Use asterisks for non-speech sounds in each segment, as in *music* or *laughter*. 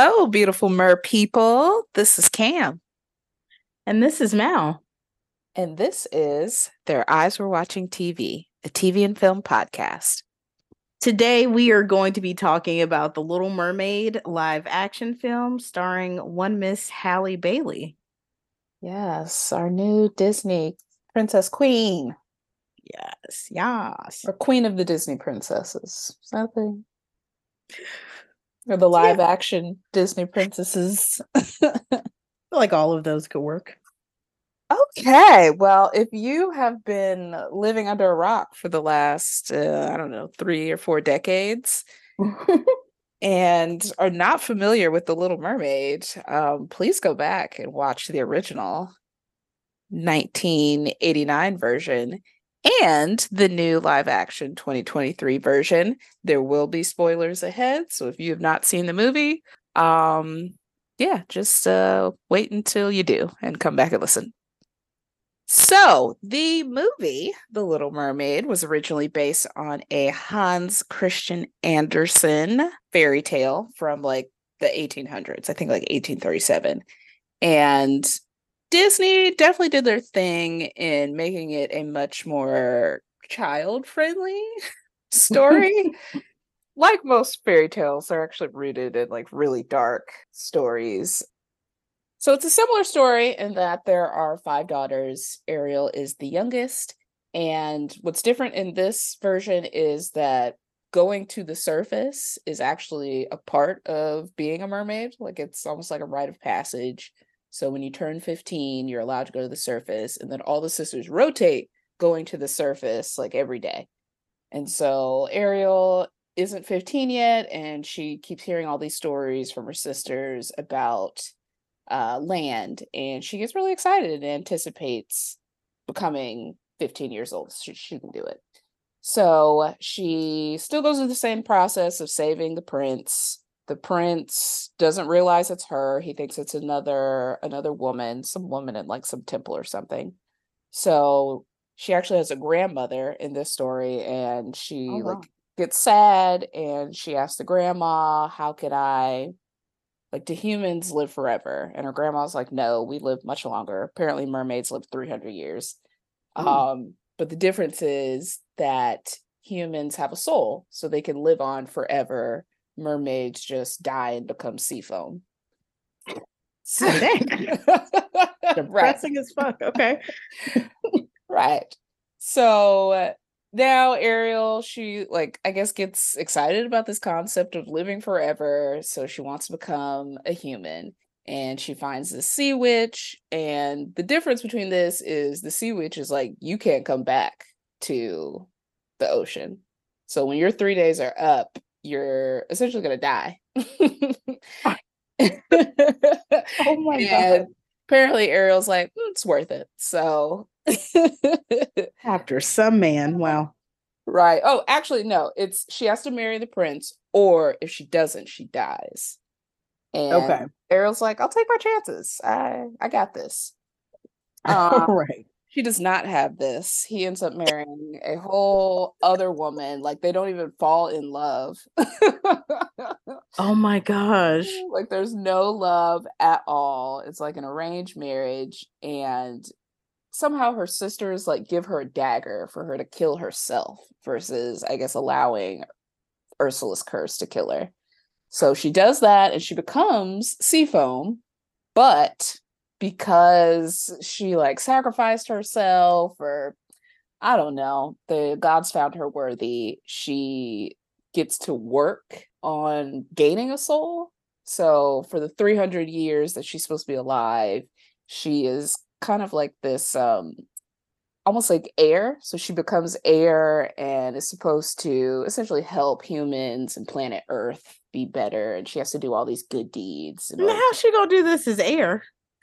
Hello, beautiful mer people. This is Cam. And this is Mal. And this is Their Eyes Were Watching TV, a TV and film podcast. Today, we are going to be talking about The Little Mermaid live action film starring one Miss Halle Bailey. Yes, our new Disney Princess Queen. Yes, yes. Or Queen of the Disney Princesses. Is that thing? Or the live yeah. action Disney princesses. *laughs* like all of those could work. Okay. Well, if you have been living under a rock for the last, uh, I don't know, three or four decades *laughs* and are not familiar with The Little Mermaid, um, please go back and watch the original 1989 version and the new live action 2023 version. There will be spoilers ahead. So if you have not seen the movie, um, yeah, just uh, wait until you do and come back and listen. So, the movie, The Little Mermaid, was originally based on a Hans Christian Andersen fairy tale from like the 1800s, I think like 1837. And Disney definitely did their thing in making it a much more child friendly *laughs* story. *laughs* like most fairy tales, they're actually rooted in like really dark stories. So it's a similar story in that there are five daughters. Ariel is the youngest. And what's different in this version is that going to the surface is actually a part of being a mermaid. Like it's almost like a rite of passage so when you turn 15, you're allowed to go to the surface, and then all the sisters rotate going to the surface like every day. And so Ariel isn't 15 yet, and she keeps hearing all these stories from her sisters about uh, land, and she gets really excited and anticipates becoming 15 years old. She, she can do it. So she still goes through the same process of saving the prince the prince doesn't realize it's her he thinks it's another another woman some woman in like some temple or something. So she actually has a grandmother in this story and she oh, wow. like gets sad and she asks the grandma how could i like do humans live forever? And her grandma's like no we live much longer. Apparently mermaids live 300 years. Ooh. um but the difference is that humans have a soul so they can live on forever mermaids just die and become sea foam. So, Depressing as fuck. Okay. *laughs* right. So uh, now Ariel, she like I guess gets excited about this concept of living forever. So she wants to become a human. And she finds the sea witch. And the difference between this is the sea witch is like you can't come back to the ocean. So when your three days are up, you're essentially going to die. *laughs* oh my and god. Apparently Ariel's like, mm, it's worth it. So *laughs* after some man, wow. Right. Oh, actually, no. It's she has to marry the prince, or if she doesn't, she dies. And okay. Ariel's like, I'll take my chances. I I got this. *laughs* Um, right she does not have this. He ends up marrying a whole other woman. Like they don't even fall in love. *laughs* oh my gosh. Like there's no love at all. It's like an arranged marriage. And somehow her sisters like give her a dagger for her to kill herself versus, I guess, allowing Ursula's curse to kill her. So she does that and she becomes Seafoam, but because she like sacrificed herself or I don't know, the gods found her worthy. She gets to work on gaining a soul. So for the 300 years that she's supposed to be alive, she is kind of like this um almost like air. So she becomes air and is supposed to essentially help humans and planet Earth be better. And she has to do all these good deeds. And how's she gonna do this as air? *laughs*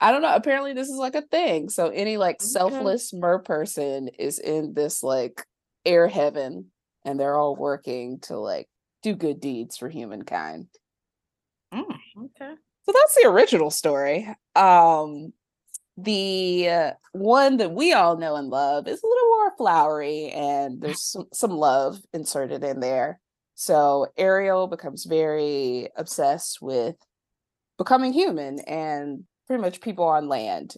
I don't know. Apparently, this is like a thing. So any like okay. selfless mer person is in this like air heaven, and they're all working to like do good deeds for humankind. Mm, okay. So that's the original story. Um, the uh, one that we all know and love is a little more flowery, and there's some, some love inserted in there. So Ariel becomes very obsessed with becoming human and pretty much people on land.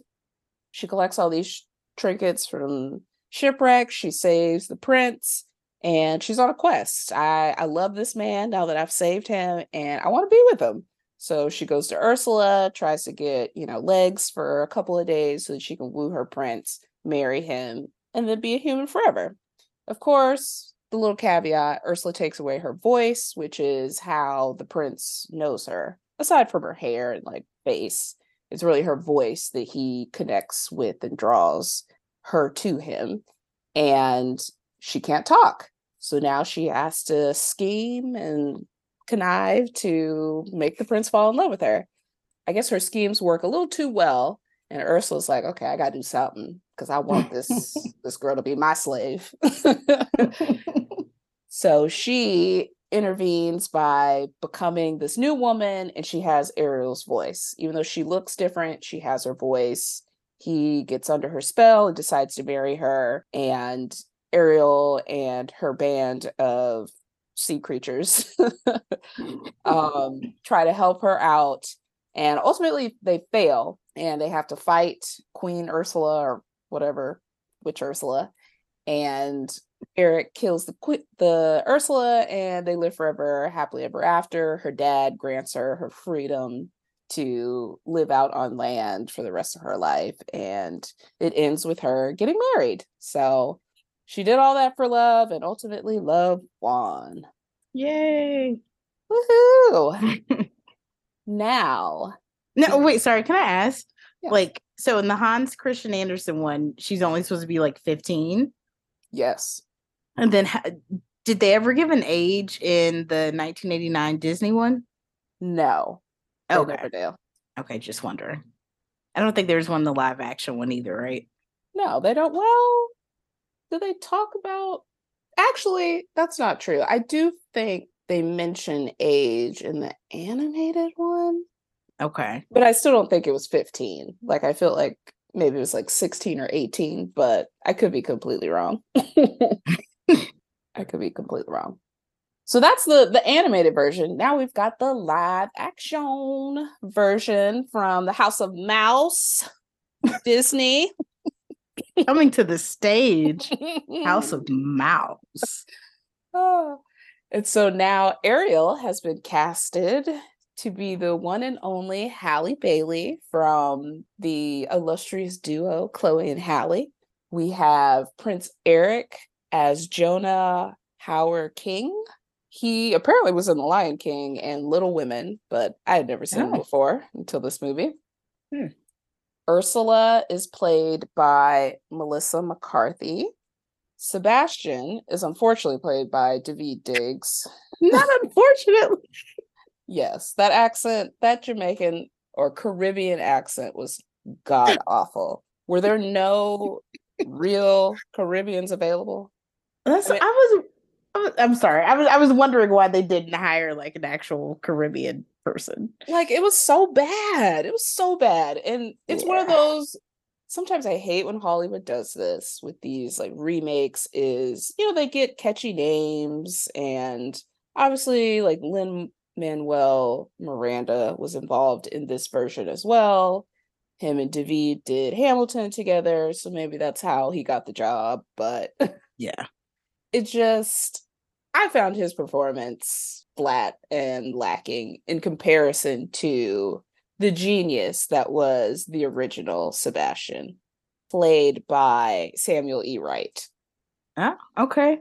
She collects all these sh- trinkets from shipwrecks. She saves the prince and she's on a quest. I, I love this man now that I've saved him and I want to be with him. So she goes to Ursula, tries to get, you know, legs for a couple of days so that she can woo her prince, marry him, and then be a human forever. Of course, the little caveat Ursula takes away her voice, which is how the prince knows her, aside from her hair and like face. It's really her voice that he connects with and draws her to him. And she can't talk. So now she has to scheme and connive to make the prince fall in love with her. I guess her schemes work a little too well. And Ursula's like, okay, I gotta do something because I want *laughs* this this girl to be my slave. *laughs* *laughs* so she intervenes by becoming this new woman and she has Ariel's voice. Even though she looks different, she has her voice. He gets under her spell and decides to marry her. And Ariel and her band of sea creatures *laughs* um, *laughs* try to help her out. And ultimately, they fail and they have to fight Queen Ursula or whatever, Witch Ursula. And Eric kills the the Ursula, and they live forever, happily ever after. Her dad grants her her freedom to live out on land for the rest of her life, and it ends with her getting married. So she did all that for love, and ultimately, love won. Yay! Woohoo! *laughs* now, no, wait, sorry. Can I ask? Yeah. Like, so in the Hans Christian Andersen one, she's only supposed to be like 15. Yes. And then did they ever give an age in the 1989 Disney one? No. Okay. never do. Okay, just wondering. I don't think there's one the live action one either, right? No, they don't. Well, do they talk about actually that's not true. I do think they mention age in the animated one. Okay. But I still don't think it was 15. Like I feel like maybe it was like 16 or 18, but I could be completely wrong. *laughs* I could be completely wrong. So that's the the animated version. Now we've got the live action version from the House of Mouse, Disney. Coming to the stage, House of *laughs* Mouse. Oh. And so now Ariel has been casted to be the one and only Halle Bailey from the illustrious duo Chloe and Halle. We have Prince Eric as Jonah Hauer-King. He apparently was in The Lion King and Little Women, but I had never seen oh. him before until this movie. Hmm. Ursula is played by Melissa McCarthy. Sebastian is unfortunately played by Daveed Diggs. *laughs* Not unfortunately. yes, that accent, that Jamaican or Caribbean accent was god awful. Were there no *laughs* real Caribbeans available? That's I, mean, I was I'm sorry. I was I was wondering why they didn't hire like an actual Caribbean person. Like it was so bad. It was so bad. And it's yeah. one of those sometimes I hate when Hollywood does this with these like remakes is, you know, they get catchy names and obviously like Lin Manuel Miranda was involved in this version as well. Him and Daveed did Hamilton together, so maybe that's how he got the job, but yeah. It just I found his performance flat and lacking in comparison to the genius that was the original Sebastian, played by Samuel E. Wright. Ah, okay.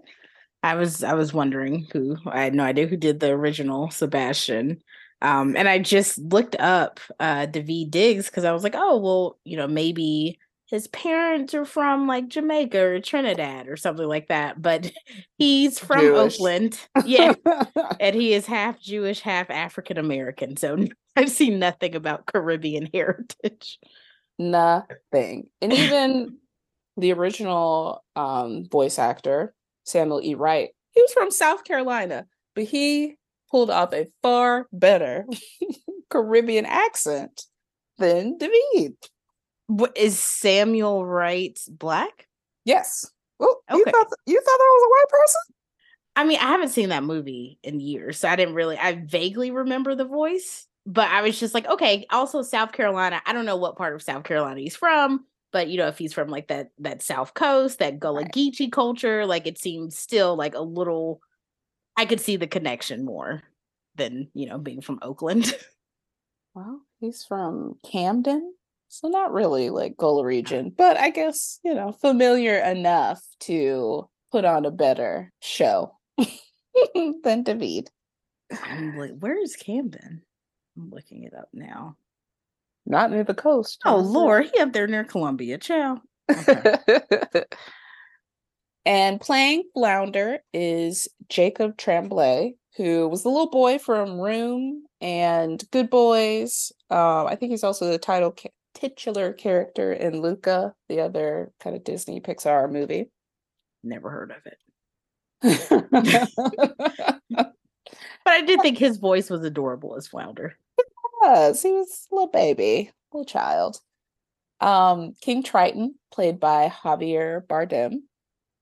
I was I was wondering who I had no idea who did the original Sebastian. Um, and I just looked up uh Daveed Diggs because I was like, oh well, you know, maybe his parents are from like Jamaica or Trinidad or something like that, but *laughs* he's from Jewish. Oakland. *laughs* Yeah. and he is half Jewish, half African American. So *laughs* I've seen nothing about Caribbean heritage. Nothing. And even the original um, voice actor, Samuel E. Wright, he was from South Carolina, but he pulled off a far better Caribbean accent than Daveed. Is Samuel Wright black? Yes. Oh, okay. you thought you thought that was a white person? I mean, I haven't seen that movie in years, so I didn't really. I vaguely remember the voice, but I was just like, okay. Also, South Carolina. I don't know what part of South Carolina he's from, but you know, if he's from like that that South Coast, that Gullah Right. Geechee culture, like it seems still like a little. I could see the connection more than you know being from Oakland. *laughs* Well, he's from Camden, so not really like Gullah region, but I guess, you know, familiar enough to put on a better show *laughs* than David. I'm like, where is Camden? I'm looking it up now. Not near the coast. Oh Lord, he up there near Columbia. Ciao. Okay. *laughs* and playing Flounder is Jacob Tremblay, who was the little boy from Room and Good Boys. Um, I think he's also the title ca- titular character in Luca, the other kind of Disney Pixar movie. Never heard of it. *laughs* But I did think his voice was adorable as Flounder. was. He was a little baby, a little child. Um, King Triton, played by Javier Bardem,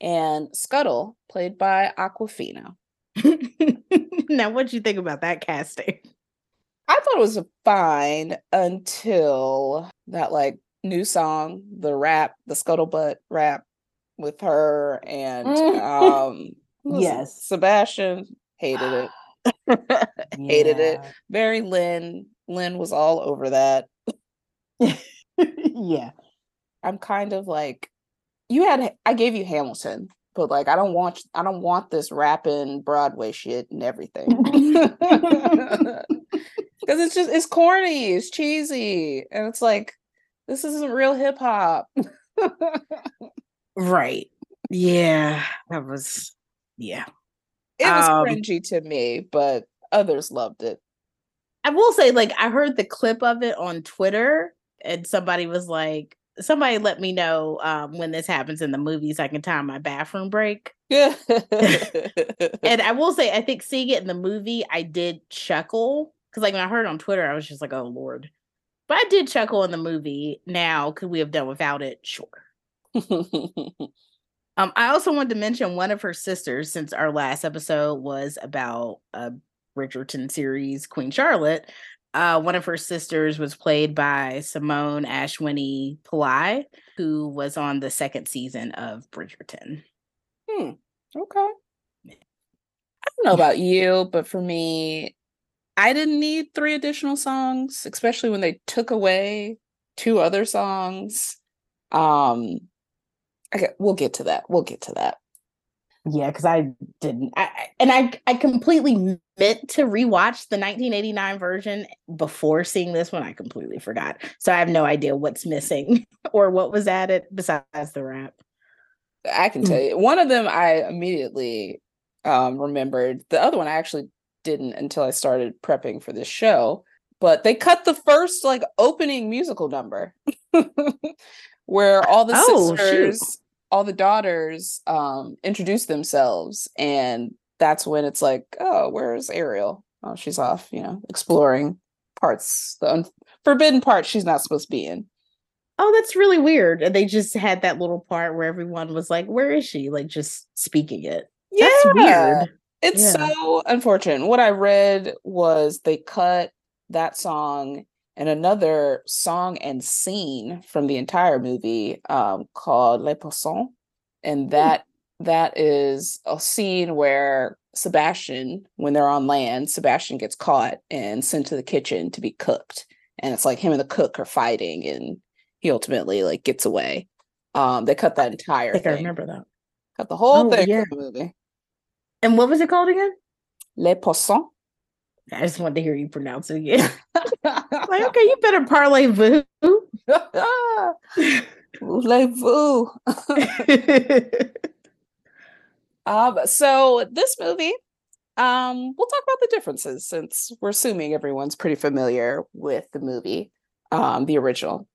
and Scuttle, played by Awkwafina. *laughs* now, what'd you think about that casting? I thought it was fine until that like new song, the rap, the scuttlebutt rap with her and *laughs* um was it? Yes. Sebastian hated it. *gasps* Hated it. Very Lin. Lin was all over that. *laughs* yeah. I'm kind of like you had I gave you Hamilton, but like I don't want I don't want this rapping Broadway shit and everything. *laughs* Because it's just it's corny, it's cheesy, and it's like this isn't real hip hop. Right. Yeah. That was, yeah. It was Um, cringy to me, but others loved it. I will say, like, I heard the clip of it on Twitter, and somebody was like, somebody let me know um, when this happens in the movies, I can time my bathroom break. Yeah. *laughs* *laughs* And I will say, I think seeing it in the movie, I did chuckle because, like, when I heard on Twitter, I was just like, "Oh Lord!" But I did chuckle in the movie. Now, could we have done without it? Sure. *laughs* Um, I also wanted to mention one of her sisters, since our last episode was about a Bridgerton series, Queen Charlotte. Uh, one of her sisters was played by Simone Ashwini Pillai, who was on the second season of Bridgerton. Hmm. Okay. I don't know about you, but for me, I didn't need three additional songs, especially when they took away two other songs. Um, okay, we'll get to that. We'll get to that. Yeah, because I didn't, I, and I I completely meant to rewatch the 1989 version before seeing this one. I completely forgot, so I have no idea what's missing *laughs* or what was added besides the rap. I can tell you one of them I immediately um remembered. The other one I actually didn't until I started prepping for this show. But they cut the first like opening musical number *laughs* where all the Oh, shoot. sisters, all the daughters um introduce themselves and that's when it's like, oh, where's Ariel? Oh, she's off, you know, exploring parts, the un- forbidden part she's not supposed to be in. Oh, that's really weird. And they just had that little part where everyone was like, "Where is she?" Like just speaking it. That's weird. It's Yeah. so unfortunate. What I read was they cut that song and another song and scene from the entire movie um, called Les Poissons. And that that is a scene where Sebastian, when they're on land, Sebastian gets caught and sent to the kitchen to be cooked. And it's like him and the cook are fighting and he ultimately like gets away. Um, they cut that I entire think I thing. remember that. Cut the whole Oh, thing yeah. from the movie. And what was it called again? Les Poissons. I just wanted to hear you pronounce it again. *laughs* like, okay, you better parlay vous. *laughs* Voulez-vous? *laughs* Um, so this movie, um, we'll talk about the differences since we're assuming everyone's pretty familiar with the movie, um, the original.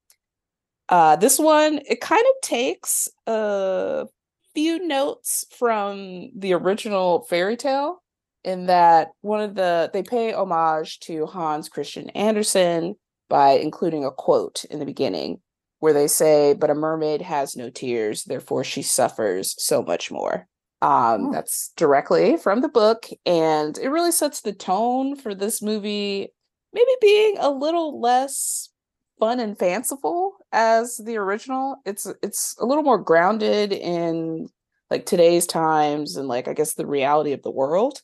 Uh, this one, it kind of takes a few notes from the original fairy tale in that one of the they pay homage to Hans Christian Andersen by including a quote in the beginning where they say, But a mermaid has no tears, therefore she suffers so much more. Um, Oh. That's directly from the book, and it really sets the tone for this movie, maybe being a little less fun and fanciful as the original. It's it's a little more grounded in like today's times and like I guess the reality of the world,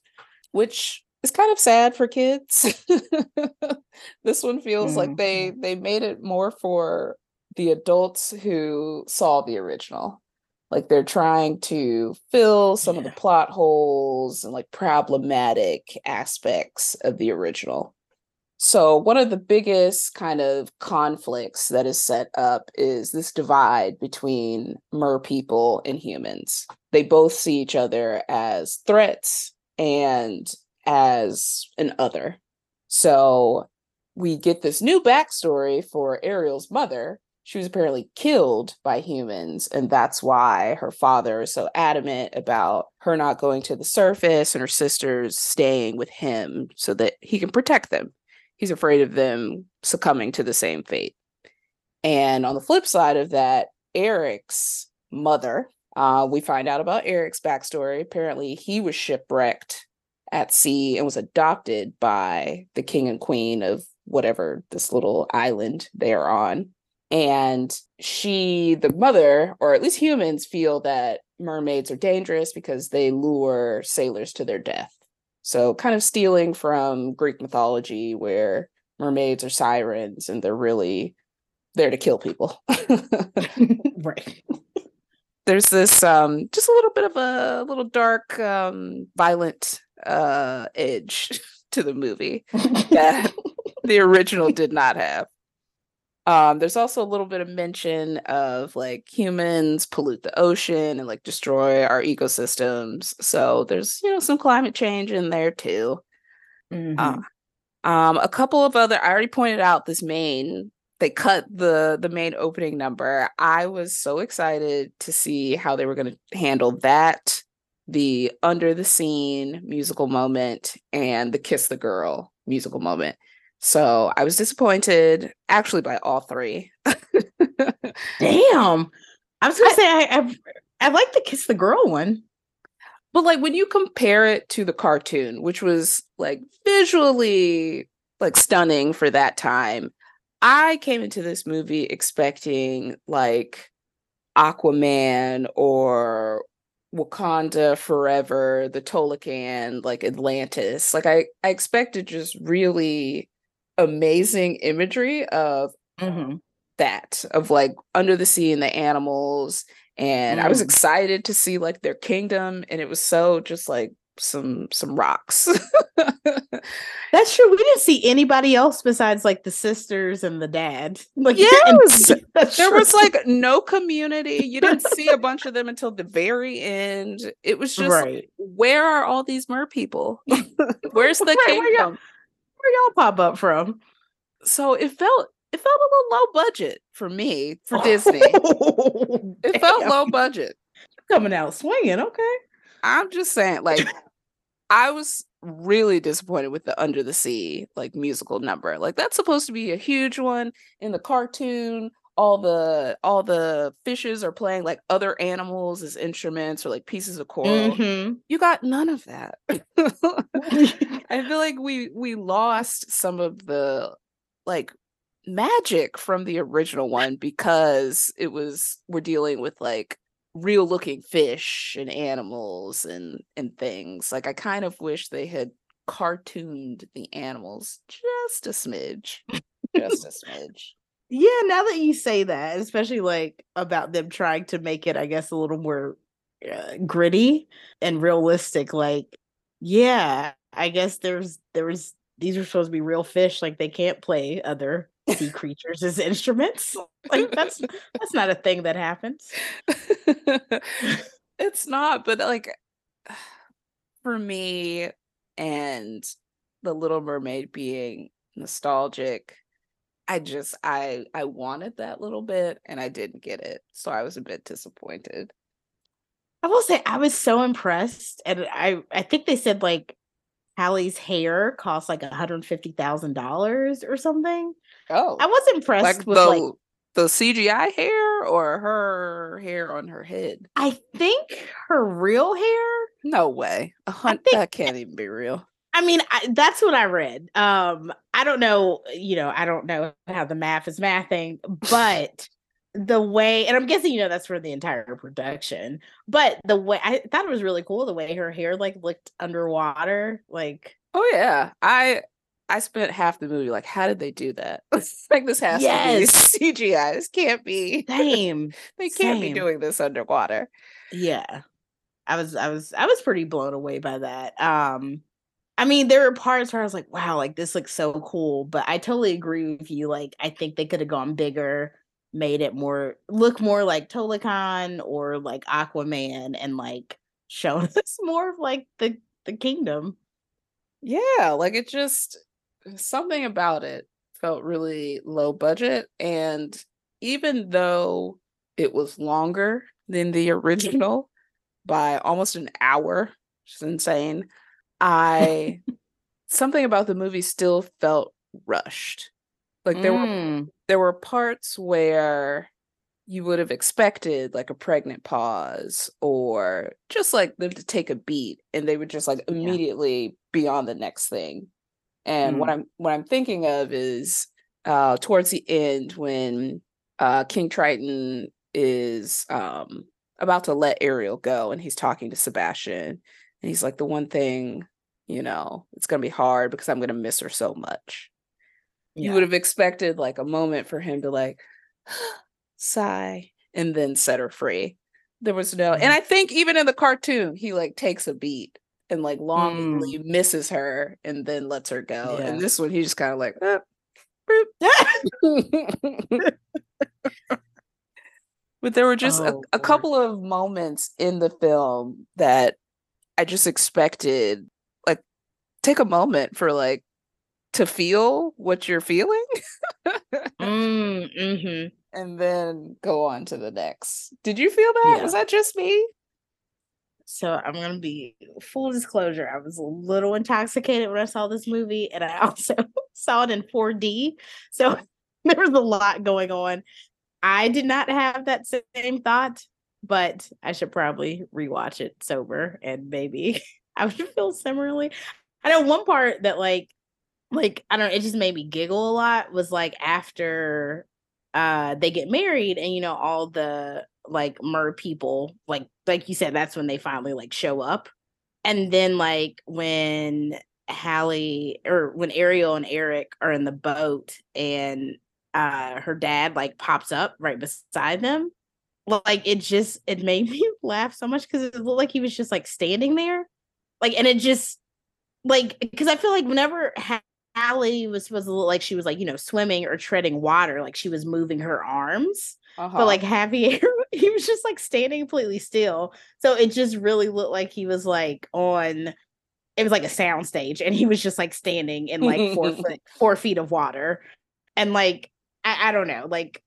which is kind of sad for kids. *laughs* this one feels like they mm-hmm. they made it more for the adults who saw the original. Like they're trying to fill some of the plot holes and like problematic aspects of the original. So, one of the biggest kind of conflicts that is set up is this divide between mer people and humans. They both see each other as threats and as an other. So, we get this new backstory for Ariel's mother. She was apparently killed by humans, and that's why her father is so adamant about her not going to the surface and her sisters staying with him so that he can protect them he's afraid of them succumbing to the same fate. And on the flip side of that, Eric's mother, uh, we find out about Eric's backstory. Apparently, he was shipwrecked at sea and was adopted by the king and queen of whatever this little island they are on. And she, the mother, or at least humans, feel that mermaids are dangerous because they lure sailors to their death. So, kind of stealing from Greek mythology, where mermaids are sirens and they're really there to kill people. *laughs* *laughs* right. There's this um, just a little bit of a little dark, um, violent uh, edge *laughs* to the movie that the original did not have. Um, there's also a little bit of mention of like humans pollute the ocean and like destroy our ecosystems. So there's you know some climate change in there too. Mhm. Uh, um, a couple of other I already pointed out this main they cut the the main opening number. I was so excited to see how they were going to handle that, the under the scene musical moment and the kiss the girl musical moment. So I was disappointed actually by all three. *laughs* Damn. I was gonna say I, I I like the kiss the girl one. But like when you compare it to the cartoon, which was like visually like stunning for that time, I came into this movie expecting like Aquaman or Wakanda Forever, the Talokan, like Atlantis. Like I, I expected just really amazing imagery of Mm-hmm. that of like under the sea and the animals and i was Mm. excited to see like their kingdom and it was so just like some some rocks *laughs* That's true. We didn't see anybody else besides like the sisters and the dad. *laughs* Like and- Yes! *laughs* that's there true. was like no community you didn't see a bunch of them until the very end it was just right. where are all these mer people where's the Right, kingdom y'all pop up from? so it felt it felt a little low budget for me for disney *laughs* it felt low budget coming out swinging. Okay. I'm just saying, like, I was really disappointed with the Under the Sea like musical number. Like, that's supposed to be a huge one in the cartoon. All the all the fishes are playing like other animals as instruments or like pieces of coral. Mhm. You got none of that. *laughs* *laughs* I feel like we we lost some of the like magic from the original one because it was we're dealing with like real looking fish and animals and and things. Like I kind of wish they had cartooned the animals just a smidge. *laughs* Just a smidge. Yeah, now that you say that, especially like about them trying to make it, I guess, a little more uh, gritty and realistic. Like, yeah, I guess there's there was these are supposed to be real fish. Like they can't play other sea *laughs* creatures as instruments. *laughs* Like that's that's not a thing that happens. *laughs* it's not, but like *sighs* for me and the Little Mermaid being nostalgic, I just I I wanted that little bit and I didn't get it. So I was a bit disappointed. I will say I was so impressed, and I I think they said like Halle's hair cost like one hundred fifty thousand dollars or something. Oh. I was impressed like with the like the CGI hair or her hair on her head? I think her real hair. No way. A hun- think- that can't even be real. I mean, I, that's what I read. Um, I don't know, you know, I don't know how the math is mathing, but the way, and I'm guessing, you know, that's for the entire production, but the way I thought it was really cool the way her hair like looked underwater. Like, Oh yeah. I I spent half the movie like, how did they do that? *laughs* like this has Yes. to be *laughs* CGI. This can't be. *laughs* same. They can't be doing this underwater. yeah. I was, I was, I was pretty blown away by that. Um, I mean, there were parts where I was like, wow, like this looks so cool, but I totally agree with you. Like, I think they could have gone bigger, made it more look more like Talokan or like Aquaman and like shown *laughs* us more of like the the kingdom. Yeah, like it just something about it felt really low budget. And even though it was longer than the original by almost an hour, which is insane, I something about the movie still felt rushed. Like there were Mm, there were parts where you would have expected like a pregnant pause or just like them to take a beat and they would just like Yeah. immediately be on the next thing. And what Mm. I'm what I'm thinking of is uh towards the end when uh King Triton is um about to let Ariel go and he's talking to Sebastian and he's like the one thing, you know, it's gonna be hard because I'm gonna miss her so much you would have expected like a moment for him to like *gasps* sigh and then set her free. There was no, and Mhm. I think even in the cartoon, he like takes a beat and like longingly misses her and then lets her go. Yeah. And this one, he just kind of like, "Uh, boop." *laughs* but there were just a, Oh, a Lord. couple of moments in the film that I just expected, like, take a moment for like to feel what you're feeling. Mm, mhm. and then go on to the next. Did you feel that? Yeah. Was that just me? So I'm gonna be full disclosure. I was a little intoxicated when I saw this movie, and I *laughs* also saw it in 4D. So *laughs* there was a lot going on. I did not have that same thought, but I should probably rewatch it sober and maybe *laughs* I would feel similarly. I know one part that like like I don't know, it just made me giggle a lot was like after uh they get married and you know all the like mer people like like you said that's when they finally like show up and then like when Halle or when Ariel and Eric are in the boat and uh her dad like pops up right beside them like it just it made *laughs* me laugh so much because it looked like he was just like standing there like and it just like because I feel like whenever Halle was supposed to look like she was like you know swimming or treading water like she was moving her arms Uh-huh. but like Javier, *laughs* he was just like standing completely still. So it just really looked like he was like on it was like a sound stage and he was just like standing in like four *laughs* foot four feet of water. And like I, I don't know, like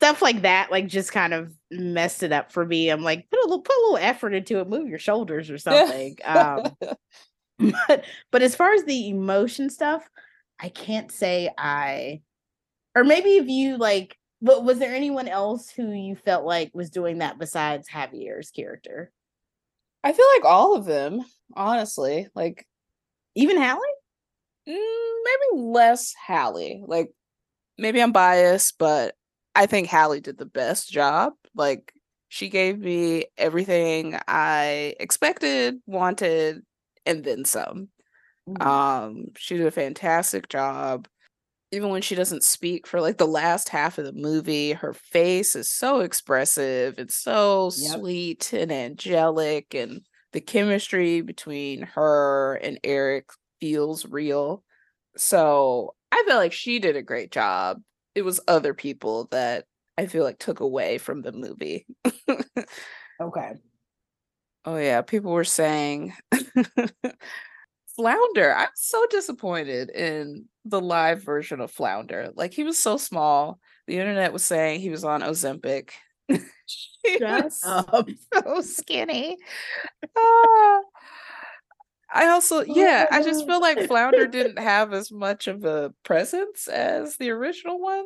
stuff like that, like just kind of messed it up for me. I'm like, put a little put a little effort into it, move your shoulders or something. *laughs* um but but as far as the emotion stuff, I can't say I or maybe if you like but was there anyone else who you felt like was doing that besides Javier's character? I feel like all of them, honestly. Like Even Halle? mm, maybe less Halle. Like maybe I'm biased, but I think Halle did the best job. Like she gave me everything I expected, wanted, and then some. Mm. Um, she did a fantastic job. Even when she doesn't speak for like the last half of the movie, her face is so expressive and so Yep. sweet and angelic, and the chemistry between her and Eric feels real. So I feel like she did a great job. It was other people that I feel like took away from the movie. *laughs* Okay. Oh yeah, people were saying *laughs* Flounder. I'm so disappointed in the live version of Flounder. Like he was so small. The internet was saying he was on Ozempic. *laughs* Shut up. so skinny. Ah. I also, oh yeah, I just feel like Flounder *laughs* didn't have as much of a presence as the original one.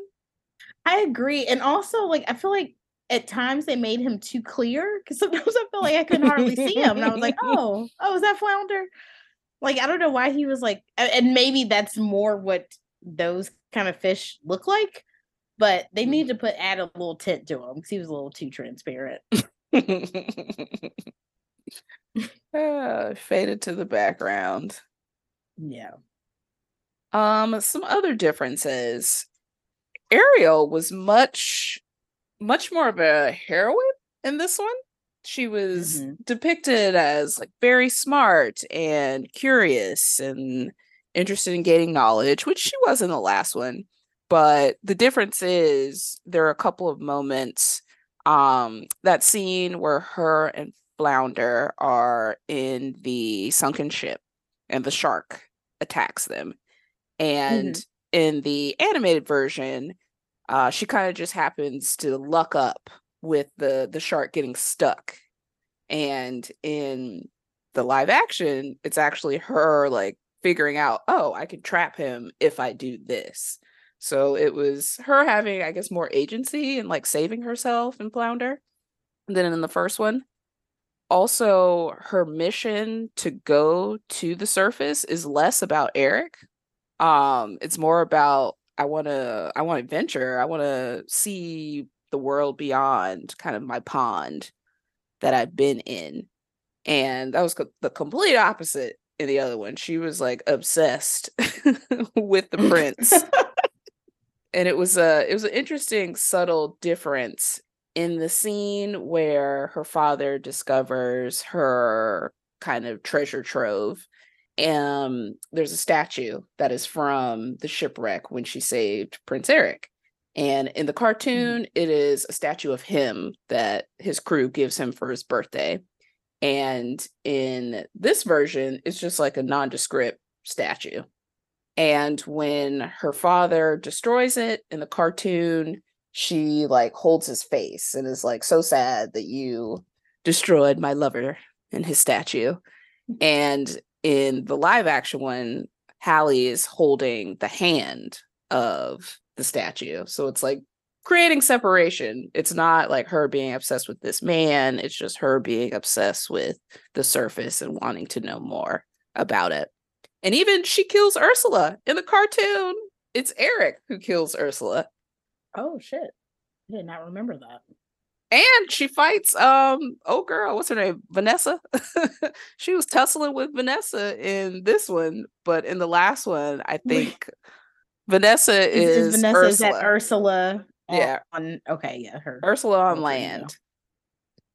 I agree. And also, like, I feel like at times they made him too clear because sometimes I feel like I couldn't hardly see him. And I was like, *laughs* oh, oh, is that flounder? Like, I don't know why he was like, and maybe that's more what those kind of fish look like, but they need to put add a little tint to him because he was a little too transparent. *laughs* uh, faded to the background. Yeah. Um, some other differences. Ariel was much, much more of a heroine in this one. She was mm-hmm. depicted as like very smart and curious and interested in gaining knowledge, which she was in the last one. But the difference is there are a couple of moments. Um, that scene where her and Flounder are in the sunken ship and the shark attacks them. And mm-hmm. in the animated version, uh, she kind of just happens to luck up with the the shark getting stuck. And in the live action, it's actually her like figuring out, oh, I can trap him if I do this. So it was her having, I guess, more agency and like saving herself and flounder than in the first one. Also, her mission to go to the surface is less about Eric. Um, it's more about I want to I want adventure. I want to see the world beyond kind of my pond that I've been in. And that was co- the complete opposite in the other one. She was like obsessed *laughs* with the prince. *laughs* and it was a it was an interesting subtle difference in the scene where her father discovers her kind of treasure trove um there's a statue that is from the shipwreck when she saved prince eric and in the mm. cartoon mm. it is a statue of him that his crew gives him for his birthday and in this version, it's just like a nondescript statue. And when her father destroys it in the cartoon, she like holds his face and is like so sad that you destroyed my lover and his statue. Mm-hmm. And in the live action one, Halle is holding the hand of the statue. So it's like creating separation. It's not like her being obsessed with this man, it's just her being obsessed with the surface and wanting to know more about it. And even she kills Ursula in the cartoon. It's Eric who kills Ursula. Oh shit. I did not remember that. And she fights um oh girl, what's her name? Vanessa. *laughs* she was tussling with Vanessa in this one, but in the last one, I think Vanessa is, is Vanessa Ursula. is that Ursula yeah. On okay, yeah, her Ursula on land.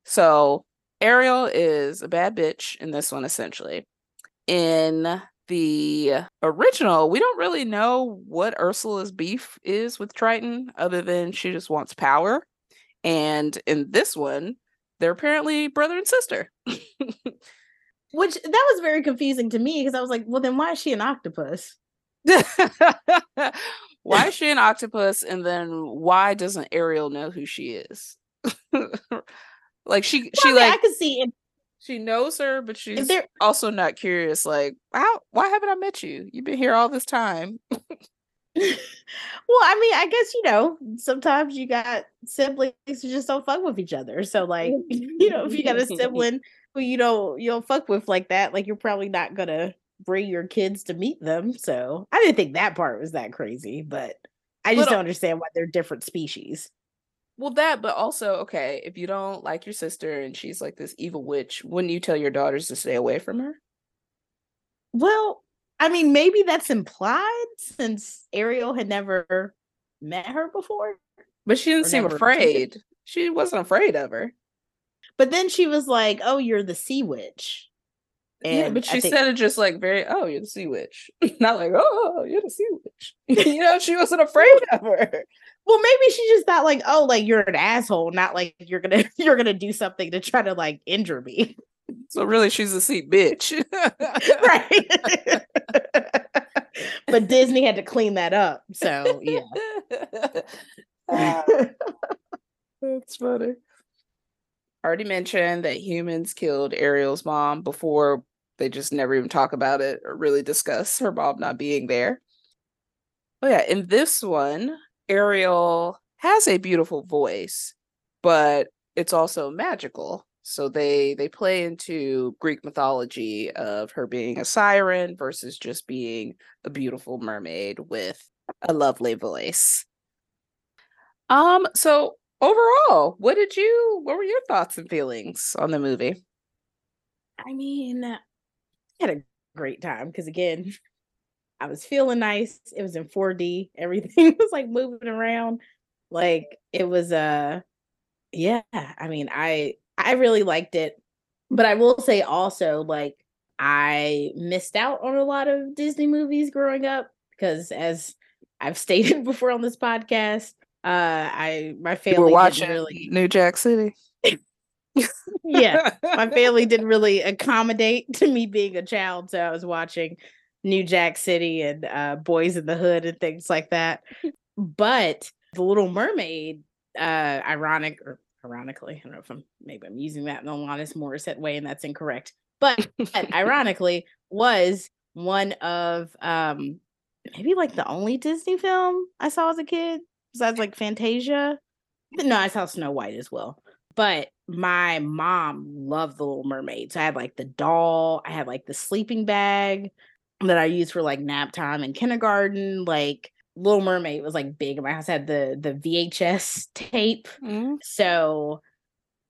So Ariel is a bad bitch in this one, essentially. In the original, we don't really know what Ursula's beef is with Triton, other than she just wants power. And in this one, they're apparently brother and sister. *laughs* Which that was very confusing to me because I was like, well, then why is she an octopus? *laughs* why is she an octopus? And then why doesn't Ariel know who she is? *laughs* like she well, she I mean, like I can see it. She knows her, but she's also not curious. Like, how? Why haven't I met you? You've been here all this time. *laughs* well, I mean, I guess you know, sometimes you got siblings who just don't fuck with each other. So, like, *laughs* you know, if you got a mm-hmm. sibling who you don't you don't fuck with like that, like you're probably not gonna bring your kids to meet them. So I didn't think that part was that crazy, but I just don't understand why they're different species. Well, that, but also, okay, if you don't like your sister and she's like this evil witch, wouldn't you tell your daughters to stay away from her? Well, I mean, maybe that's implied since Ariel had never met her before. But she didn't seem afraid. She wasn't afraid of her. But then she was like, Oh, you're the sea witch. And yeah, but she think, said it just like very, oh, you're the sea witch. *laughs* Not like, oh, you're the sea witch. *laughs* you know, she wasn't afraid of her. Well, maybe she just thought like, oh, like you're an asshole, not like you're gonna *laughs* you're gonna do something to try to like injure me. So really she's a sea bitch. *laughs* right. but Disney had to clean that up. So yeah. *laughs* Uh, that's funny already mentioned that humans killed Ariel's mom before they just never even talk about it or really discuss her mom not being there. Oh yeah, in this one, Ariel has a beautiful voice, but it's also magical. So they they play into Greek mythology of her being a siren versus just being a beautiful mermaid with a lovely voice. Um so overall, what did you what were your thoughts and feelings on the movie? I mean, I had a great time because again, I was feeling nice. It was in 4D. *laughs* Everything was like moving around. Like it was uh yeah, I mean, I I really liked it. But I will say also like I missed out on a lot of Disney movies growing up because as I've *laughs* stated before on this podcast, uh I my family We're watching really New Jack City. *laughs* yeah, my family didn't really accommodate to me being a child, so I was watching New Jack City and uh, Boyz n the Hood and things like that. But The Little Mermaid, uh, ironic or ironically, I don't know if I'm maybe I'm using that in the Alanis Morissette way, and that's incorrect. But *laughs* ironically, was one of um maybe like the only Disney film I saw as a kid besides like Fantasia. No, I saw Snow White as well. But my mom loved the Little Mermaid. So I had like the doll, I had like the sleeping bag that I used for like nap time in kindergarten. Like Little Mermaid was like big in my house. Had the the VHS *laughs* tape. Mm-hmm. So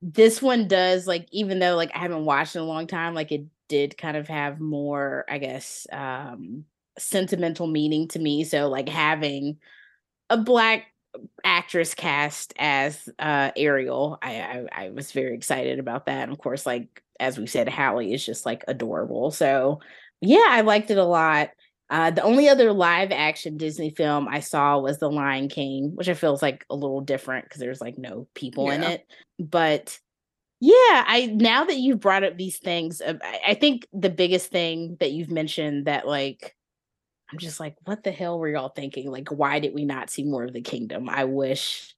this one does like even though like I haven't watched in a long time, like it did kind of have more, I guess, um sentimental meaning to me. So like having a black actress cast as uh Ariel. I, I, I was very excited about that. And of course, like as we said, Halle is just like adorable. So yeah, I liked it a lot. Uh, the only other live action Disney film I saw was The Lion King, which I feel is like a little different because there's like no people in it. But yeah, I now that you've brought up these things, I, I think the biggest thing that you've mentioned that like I'm just like, what the hell were y'all thinking? Like, why did we not see more of the kingdom? I wish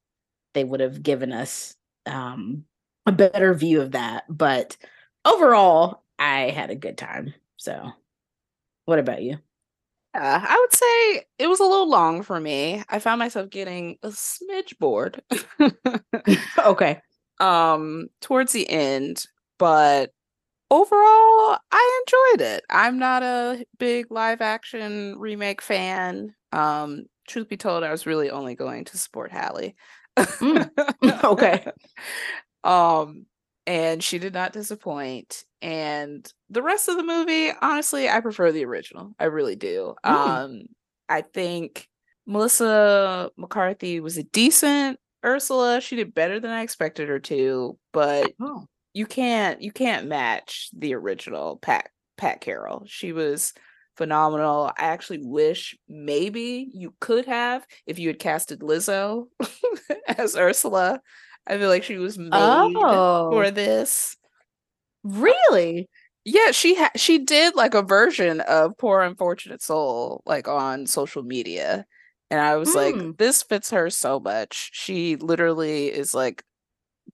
they would have given us um a better view of that. But overall, I had a good time. So what about you? Yeah, I would say it was a little long for me. I found myself getting a smidge bored *laughs* okay. um towards the end, but overall I enjoyed it. I'm not a big live action remake fan. Um truth be told, I was really only going to support Halle. Mm, *laughs* okay. *laughs* Um and she did not disappoint. And the rest of the movie, honestly, I prefer the original. I really do. Mm. Um I think Melissa McCarthy was a decent Ursula. She did better than I expected her to, but Oh. you can't you can't match the original Pat Pat Carroll. She was phenomenal. I actually wish maybe you could have if you had casted Lizzo *laughs* as Ursula. I feel like she was made Oh. for this. Really? Yeah, she ha- she did like a version of Poor Unfortunate Soul like on social media. And I was Hmm. like, this fits her so much. She literally is like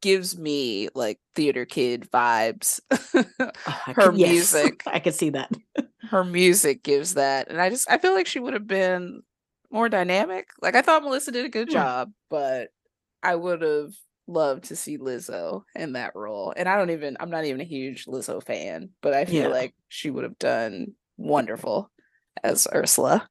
gives me like theater kid vibes. *laughs* Her yes, *laughs* music, I could see that. her music gives that. And I just I feel like she would have been more dynamic. Like I thought Melissa did a good Hmm. job, but I would have loved to see Lizzo in that role. And I don't even I'm not even a huge Lizzo fan, but I feel Yeah. like she would have done wonderful as Ursula.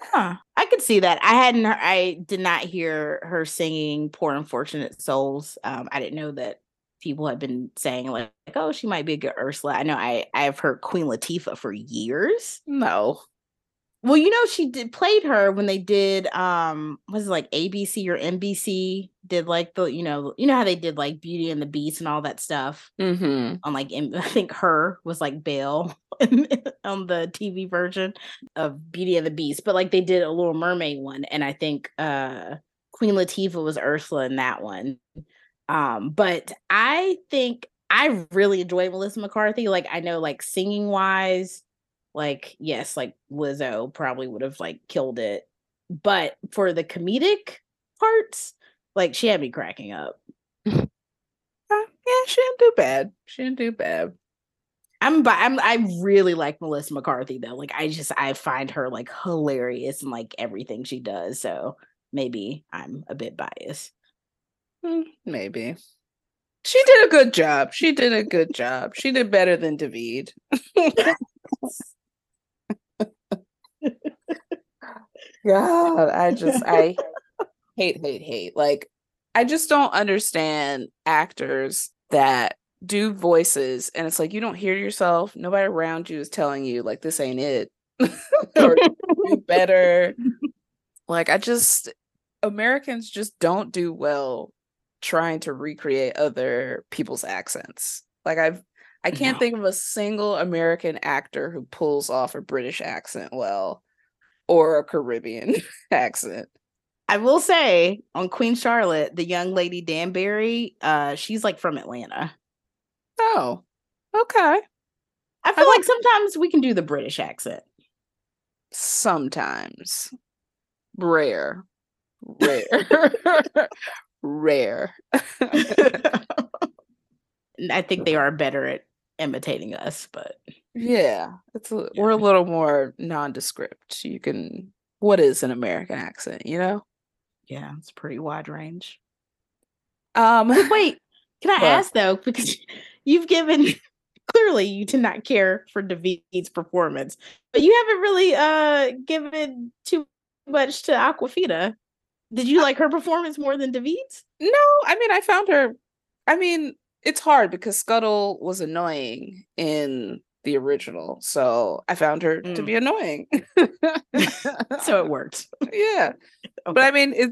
Huh. I could see that. I hadn't heard, I did not hear her singing Poor Unfortunate Souls. Um, I didn't know that people had been saying like, like, oh, she might be a good Ursula. I know I I've heard Queen Latifah for years. No. Well, you know, she did played her when they did um was it like ABC or NBC did like the you know you know how they did like Beauty and the Beast and all that stuff Mm-hmm. on like *laughs* I think her was like Belle *laughs* on the TV version of Beauty and the Beast, but like they did a Little Mermaid one, and I think uh Queen Latifah was Ursula in that one. Um, but I think I really enjoy Melissa McCarthy. Like I know, like singing wise, like yes, like Lizzo probably would have like killed it, but for the comedic parts, like she had me cracking up. *laughs* Uh, yeah, she didn't do bad. She didn't do bad. I'm I'm I really like Melissa McCarthy though. Like I just I find her like hilarious and like everything she does. So maybe I'm a bit biased. Mm, maybe. She did a good job. She did a good job. She did better than David. *laughs* God, I just I *laughs* hate, hate, hate. Like, I just don't understand actors that do voices and it's like you don't hear yourself. Nobody around you is telling you like this ain't it. *laughs* or do better. Like I just Americans just don't do well trying to recreate other people's accents. Like I've I can't no. think of a single American actor who pulls off a British accent well or a Caribbean *laughs* accent. I will say on Queen Charlotte, the young lady Danbury, uh, she's like from Atlanta. Oh, okay. I feel I like sometimes we can do the British accent. Sometimes. Rare. Rare. *laughs* Rare. *laughs* I think they are better at imitating us, but yeah, it's a, yeah. we're a little more nondescript. You can what is an American accent, you know? Yeah, it's pretty wide range. Um wait, *laughs* can I ask though because *laughs* you've given *laughs* clearly you did not care for David's performance, but you haven't really uh given too much to Awkwafina. Did you like her performance more than David's? No, I mean I found her I mean it's hard because Scuttle was annoying in the original. So I found her mm. to be annoying. *laughs* so it *laughs* worked. Yeah. Okay. But I mean it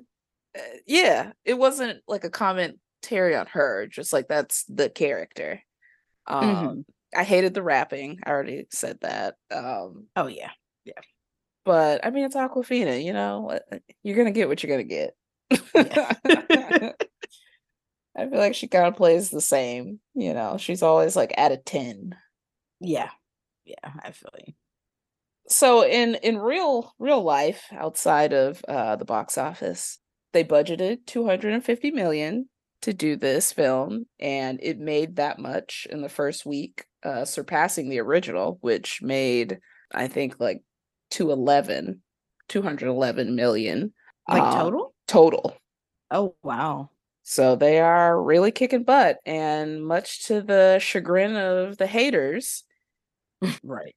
uh, yeah, it wasn't like a commentary on her, just like that's the character. Um mm-hmm. I hated the rapping. I already said that. Um Oh yeah. Yeah. But I mean it's Awkwafina, you know. Uh, you're going to get what you're going to get. *laughs* I feel like she kind of plays the same, you know. She's always like at a 10. Yeah. Yeah, I feel you. So in in real real life outside of uh the box office, they budgeted 250 million to do this film and it made that much in the first week, uh surpassing the original which made I think like 211 211 million like um, total? Total. Oh, wow. So they are really kicking butt, and much to the chagrin of the haters, *laughs* right?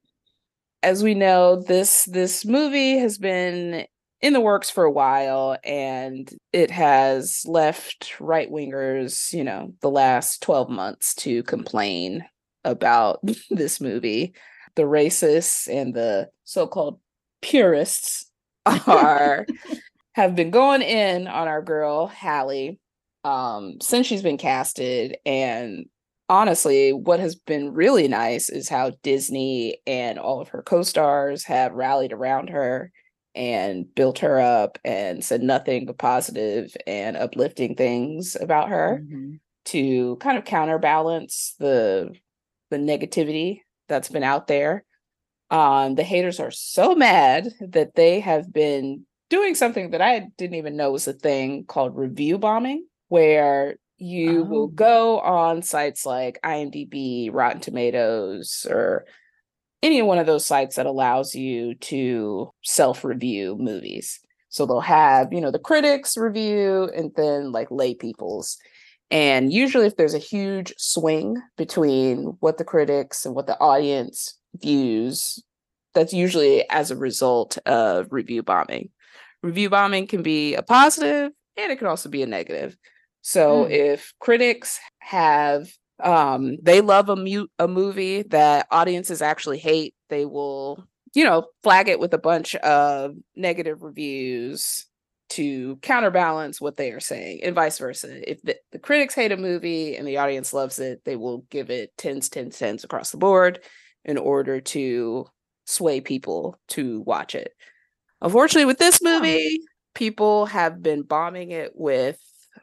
As we know, this this movie has been in the works for a while, and it has left right wingers, you know, the last twelve months to complain about *laughs* this movie. The racists and the so-called purists *laughs* are have been going in on our girl Halle um since she's been casted and honestly what has been really nice is how disney and all of her co-stars have rallied around her and built her up and said nothing but positive and uplifting things about her mm-hmm. to kind of counterbalance the the negativity that's been out there um the haters are so mad that they have been doing something that i didn't even know was a thing called review bombing where you oh. will go on sites like IMDb, Rotten Tomatoes, or any one of those sites that allows you to self review movies. So they'll have, you know, the critics review and then like lay people's. And usually, if there's a huge swing between what the critics and what the audience views, that's usually as a result of review bombing. Review bombing can be a positive and it can also be a negative. So mm. if critics have um they love a mute a movie that audiences actually hate, they will, you know, flag it with a bunch of negative reviews to counterbalance what they are saying and vice versa. If the, the critics hate a movie and the audience loves it, they will give it 10s, 10s, 10s across the board in order to sway people to watch it. Unfortunately, with this movie, people have been bombing it with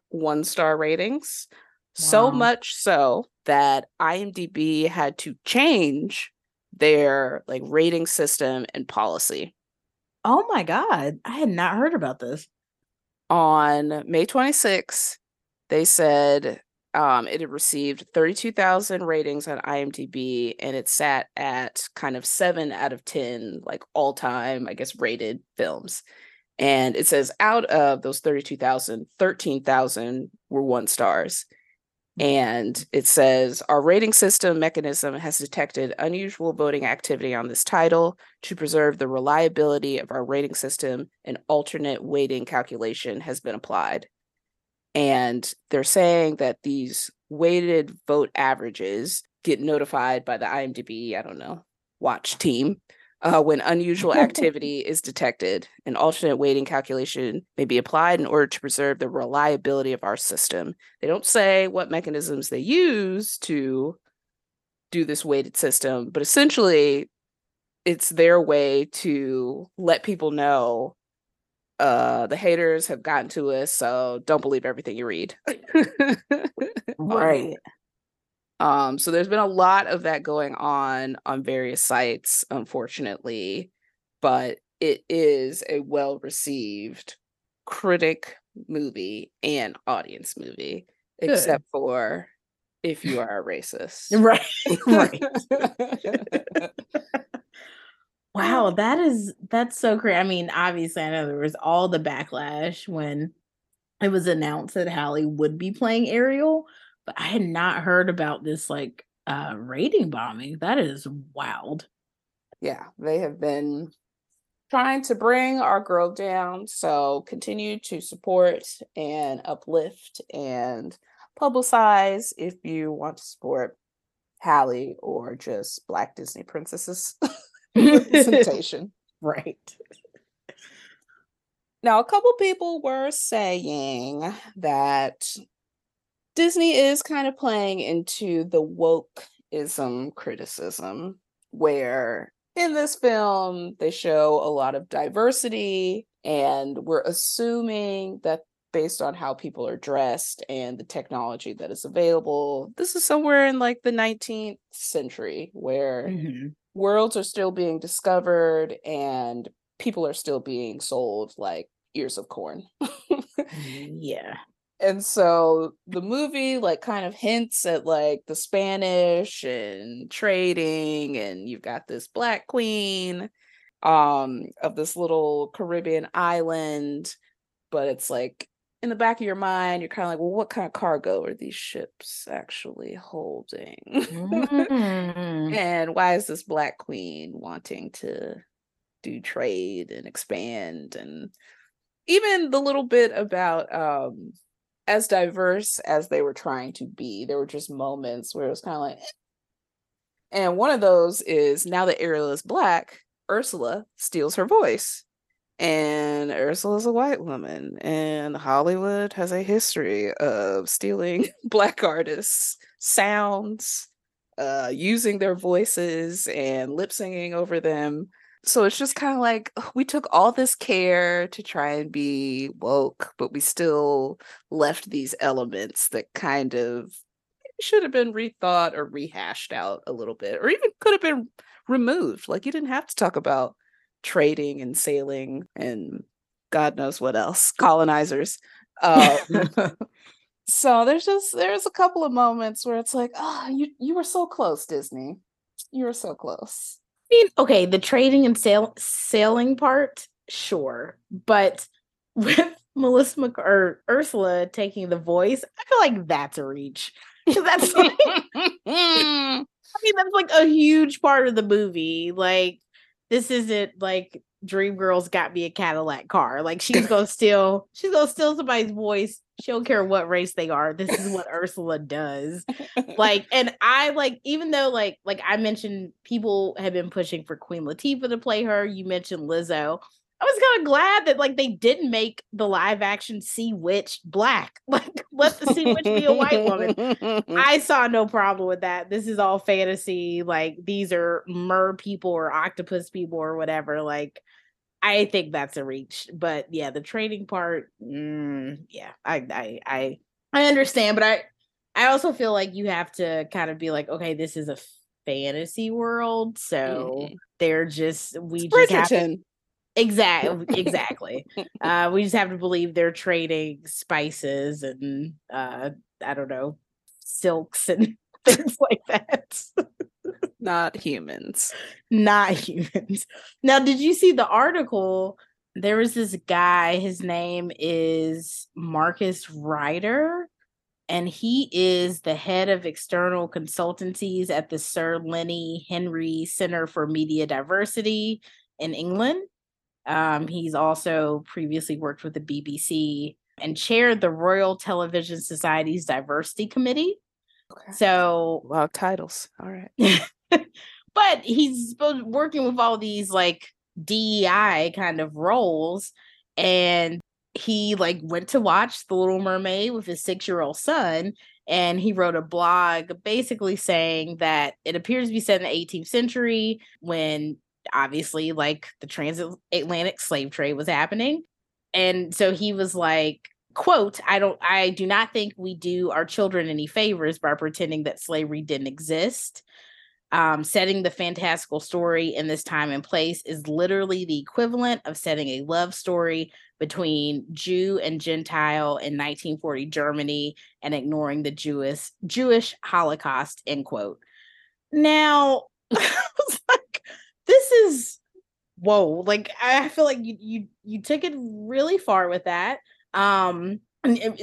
one star ratings. Wow. So much so that IMDb had to change their like rating system and policy. Oh my god, I had not heard about this. On May 26th, they said um, it had received 32,000 ratings on IMDb and it sat at kind of 7 out of 10 like all-time, I guess rated films. And it says out of those 32,000, 13,000 were one stars. And it says our rating system mechanism has detected unusual voting activity on this title to preserve the reliability of our rating system. An alternate weighting calculation has been applied. And they're saying that these weighted vote averages get notified by the IMDb, I don't know, watch team uh, when unusual *laughs* activity is detected, an alternate weighting calculation may be applied in order to preserve the reliability of our system. They don't say what mechanisms they use to do this weighted system, but essentially, it's their way to let people know uh the haters have gotten to us so don't believe everything you read *laughs* right um, so there's been a lot of that going on on various sites, unfortunately, but it is a well received critic movie and audience movie, Good. except for if you are a racist. *laughs* Right. right. *laughs* wow, that is that's so crazy. I mean, obviously I know there was all the backlash when it was announced that Halle would be playing Ariel but I had not heard about this like uh rating bombing. That is wild. Yeah, they have been trying to bring our girl down. So continue to support and uplift and publicize if you want to support Halle or just Black Disney princesses *laughs* representation. *laughs* right. Now, a couple people were saying that Disney is kind of playing into the wokeism criticism, where in this film they show a lot of diversity, and we're assuming that based on how people are dressed and the technology that is available, this is somewhere in like the 19th century where mm-hmm. worlds are still being discovered and people are still being sold like ears of corn. *laughs* yeah and so the movie like kind of hints at like the spanish and trading and you've got this black queen um of this little caribbean island but it's like in the back of your mind you're kind of like well what kind of cargo are these ships actually holding *laughs* mm. and why is this black queen wanting to do trade and expand and even the little bit about um as diverse as they were trying to be. There were just moments where it was kind of like, eh. and one of those is now that Ariel is black, Ursula steals her voice. And Ursula is a white woman, and Hollywood has a history of stealing *laughs* black artists' sounds, uh, using their voices and lip singing over them so it's just kind of like we took all this care to try and be woke, but we still left these elements that kind of should have been rethought or rehashed out a little bit, or even could have been removed. Like you didn't have to talk about trading and sailing and God knows what else, colonizers. Um, *laughs* so there's just there's a couple of moments where it's like, oh, you you were so close, Disney. You were so close mean, okay, the trading and sail sailing part, sure, but *laughs* with Melissa Mc- or Ursula taking the voice, I feel like that's a reach. *laughs* That's like, *laughs* I mean, that's like a huge part of the movie. Like, this isn't like Dreamgirls got me a Cadillac car. Like she's gonna *laughs* steal, she's gonna steal somebody's voice. She don't care what race they are. This is what *laughs* Ursula does. Like, *laughs* and I like, even though like like I mentioned people have been pushing for Queen Latifah to play her. You mentioned Lizzo. I was kind of glad that like they didn't make the live action Sea Witch black. Like let the Sea Witch be a white woman. I saw no problem with that. This is all fantasy. Like these are mer people or octopus people or whatever. Like I think that's a reach. But yeah, the trading part, mm, yeah, I I I I understand, but I I also feel like you have to kind of be like, okay, this is a fantasy world, so mm-hmm. they're just we it's just have to, Exactly. *laughs* Exactly. uh, we just have to believe they're trading spices and uh, I don't know, silks and *laughs* things like that. *laughs* Not humans. Not humans. Now, did you see the article there was this guy, his name is Marcus Ryder, and he is the head of external consultancies at the Sir Lenny Henry Center for Media Diversity in England. Um, he's also previously worked with the BBC and chaired the Royal Television Society's Diversity Committee. Okay. So, of titles. All right. *laughs* but he's working with all these like DEI kind of roles. And he like went to watch The Little Mermaid with his six year old son. And he wrote a blog basically saying that it appears to be set in the 18th century when obviously like the transatlantic slave trade was happening. And so he was like, quote, I don't I do not think we do our children any favors by pretending that slavery didn't exist. Um, setting the fantastical story in this time and place is literally the equivalent of setting a love story between Jew and Gentile in 1940 Germany and ignoring the Jewish Jewish Holocaust. End quote. Now, *laughs* like, this is whoa! Like I feel like you you you took it really far with that. Um,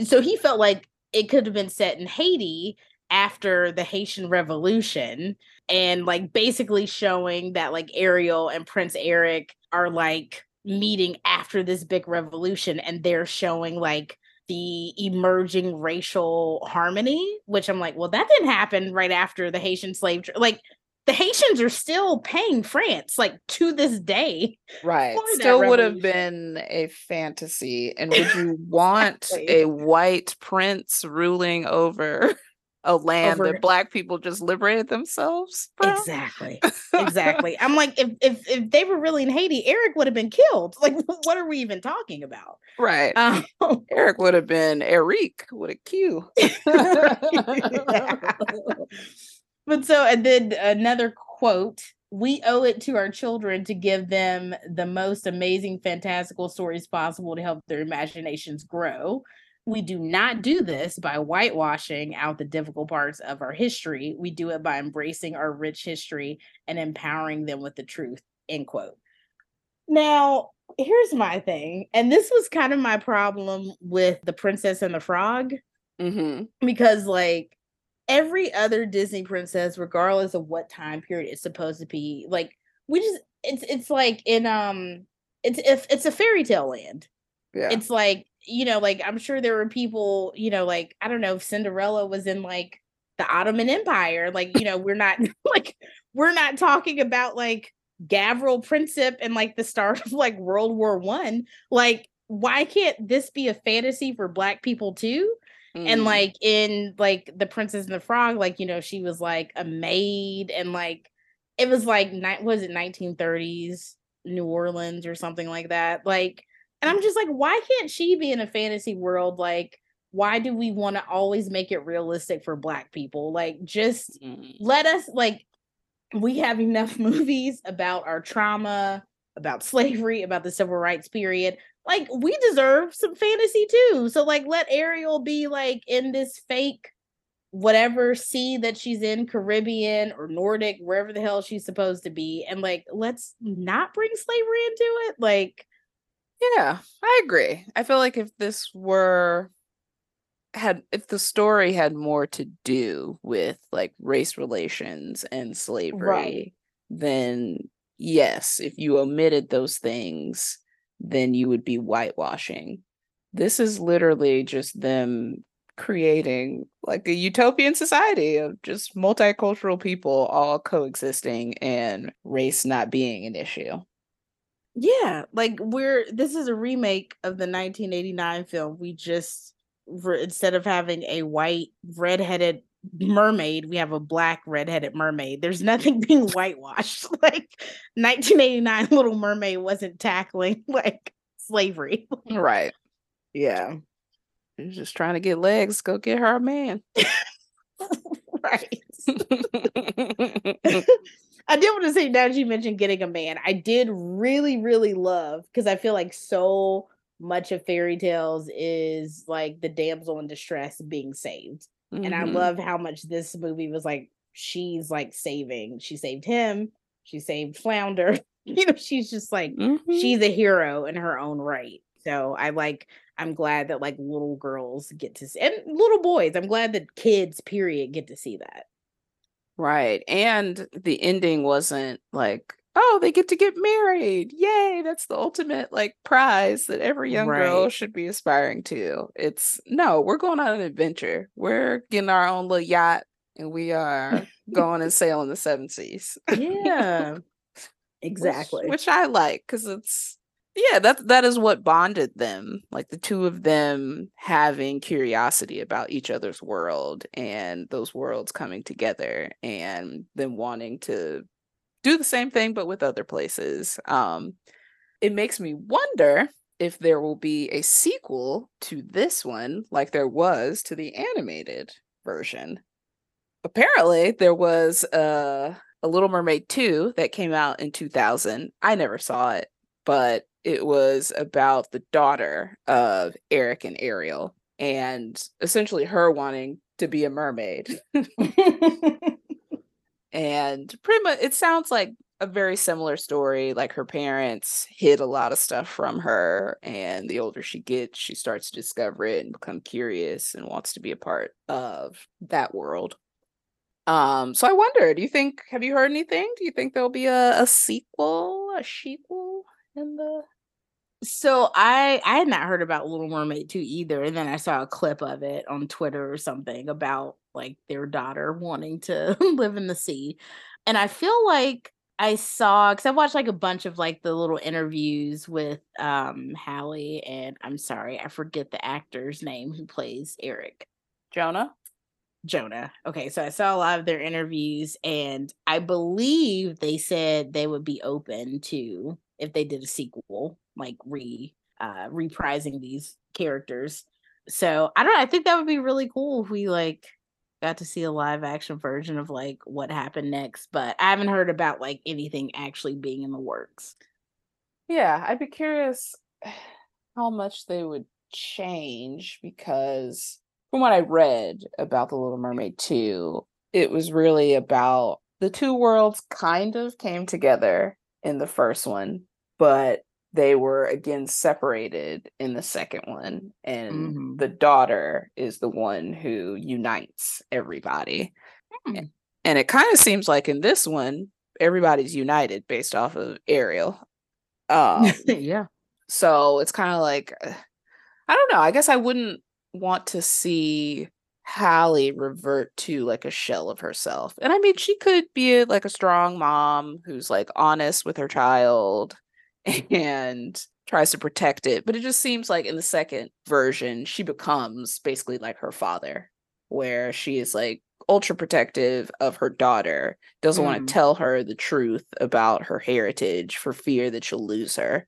so he felt like it could have been set in Haiti after the Haitian Revolution and like basically showing that like Ariel and Prince Eric are like meeting after this big revolution and they're showing like the emerging racial harmony which i'm like well that didn't happen right after the haitian slave like the Haitians are still paying France like to this day. Right. Still would have been a fantasy. And would you *laughs* want a white prince ruling over a land over... that black people just liberated themselves from? Exactly. Exactly. *laughs* I'm like, if if if they were really in Haiti, Eric would have been killed. *laughs* Like, what are we even talking about? Right. Um, Eric would have been Eric with a Q. But so, and then another quote we owe it to our children to give them the most amazing, fantastical stories possible to help their imaginations grow. We do not do this by whitewashing out the difficult parts of our history. We do it by embracing our rich history and empowering them with the truth. End quote. Now, here's my thing, and this was kind of my problem with The Princess and the Frog. Mm-hmm. Because, like, every other Disney princess, regardless of what time period it's supposed to be, like we just it's it's like in um it's if it's a fairy tale land. Yeah. It's like, you know, like I'm sure there were people, you know, like I don't know if Cinderella was in like the Ottoman Empire. Like, you know, we're not *laughs* like we're not talking about like Gavril Princip and like the start of like World War One. Like, why can't this be a fantasy for black people too? Mm. And like in like the Princess and the Frog, like you know, she was like a maid, and like it was like was it 1930s New Orleans or something like that. Like, and I'm just like, why can't she be in a fantasy world? Like, why do we want to always make it realistic for Black people? Like, just mm. let us like we have enough *laughs* movies about our trauma, about slavery, about the civil rights period like we deserve some fantasy too. So like let Ariel be like in this fake whatever sea that she's in, Caribbean or Nordic, wherever the hell she's supposed to be, and like let's not bring slavery into it. Like, yeah, I agree. I feel like if this were had if the story had more to do with like race relations and slavery, right. then yes, if you omitted those things, then you would be whitewashing. This is literally just them creating like a utopian society of just multicultural people all coexisting and race not being an issue. Yeah, like we're this is a remake of the 1989 film. We just instead of having a white redheaded mermaid, we have a black redheaded mermaid. There's nothing *laughs* being whitewashed. *laughs* like 1989 Little Mermaid wasn't tackling *laughs* like slavery. right. Yeah. She's just trying to get legs. Go get her a man. right. I did want to say now that you mentioned getting a man, I did really, really love because I feel like so much of fairy tales is like the damsel in distress being saved. Mm-hmm. And I mm-hmm. love how much this movie was like she's like saving. She saved him, she saved Flounder, *laughs* you know, she's just like Mhm. she's a hero in her own right. So I like I'm glad that like little girls get to see and little boys. I'm glad that kids, period, get to see that. Right. And the ending wasn't like, oh, they get to get married. Yay. That's the ultimate like prize that every young girl should be aspiring to. It's no, we're going on an adventure. We're getting our own little yacht and we are *laughs* going and sailing the seven seas. Yeah. *laughs* Which- exactly. Which, I like because it's yeah, that that is what bonded them. Like the two of them having curiosity about each other's world and those worlds coming together and them wanting to do the same thing but with other places. Um it makes me wonder if there will be a sequel to this one like there was to the animated version. Apparently there was a a Little Mermaid 2 that came out in 2000. I never saw it, but it was about the daughter of Eric and Ariel and essentially her wanting to be a mermaid. *laughs* *laughs* and pretty much it sounds like a very similar story like her parents hid a lot of stuff from her and the older she gets she starts to discover it and become curious and wants to be a part of that world um so i wonder do you think have you heard anything do you think there'll be a, a sequel a sequel in the So I I had not heard about Little Mermaid 2 either. And then I saw a clip of it on Twitter or something about like their daughter wanting to *laughs* live in the sea. And I feel like I saw because I watched like a bunch of like the little interviews with um Halle and I'm sorry, I forget the actor's name who plays Eric. jonah Jonah. Okay, so I saw a lot of their interviews, and I believe they said they would be open to if they did a sequel, like re uh reprising these characters. So I don't know, I think that would be really cool if we like got to see a live action version of like what happened next, but I haven't heard about like anything actually being in the works. Yeah, I'd be curious *sighs* how much they would change because from what I read about The Little Mermaid 2, it was really about the two worlds kind of came together in the first one, but they were again separated in the second one. And Mhm. the daughter is the one who unites everybody. A- And it kind of seems like in this one, everybody's united based off of Ariel. Um, *laughs* yeah. so it's kind of like, uh, I don't know. I guess I wouldn't want to see Halle revert to like a shell of herself. And I mean, she could be like a strong mom who's like honest with her child *laughs* and tries to protect it. But it just seems like in the second version, she becomes basically like her father, where she is like ultra protective of her daughter, doesn't want Mm. to tell her the truth about her heritage for fear that she'll lose her.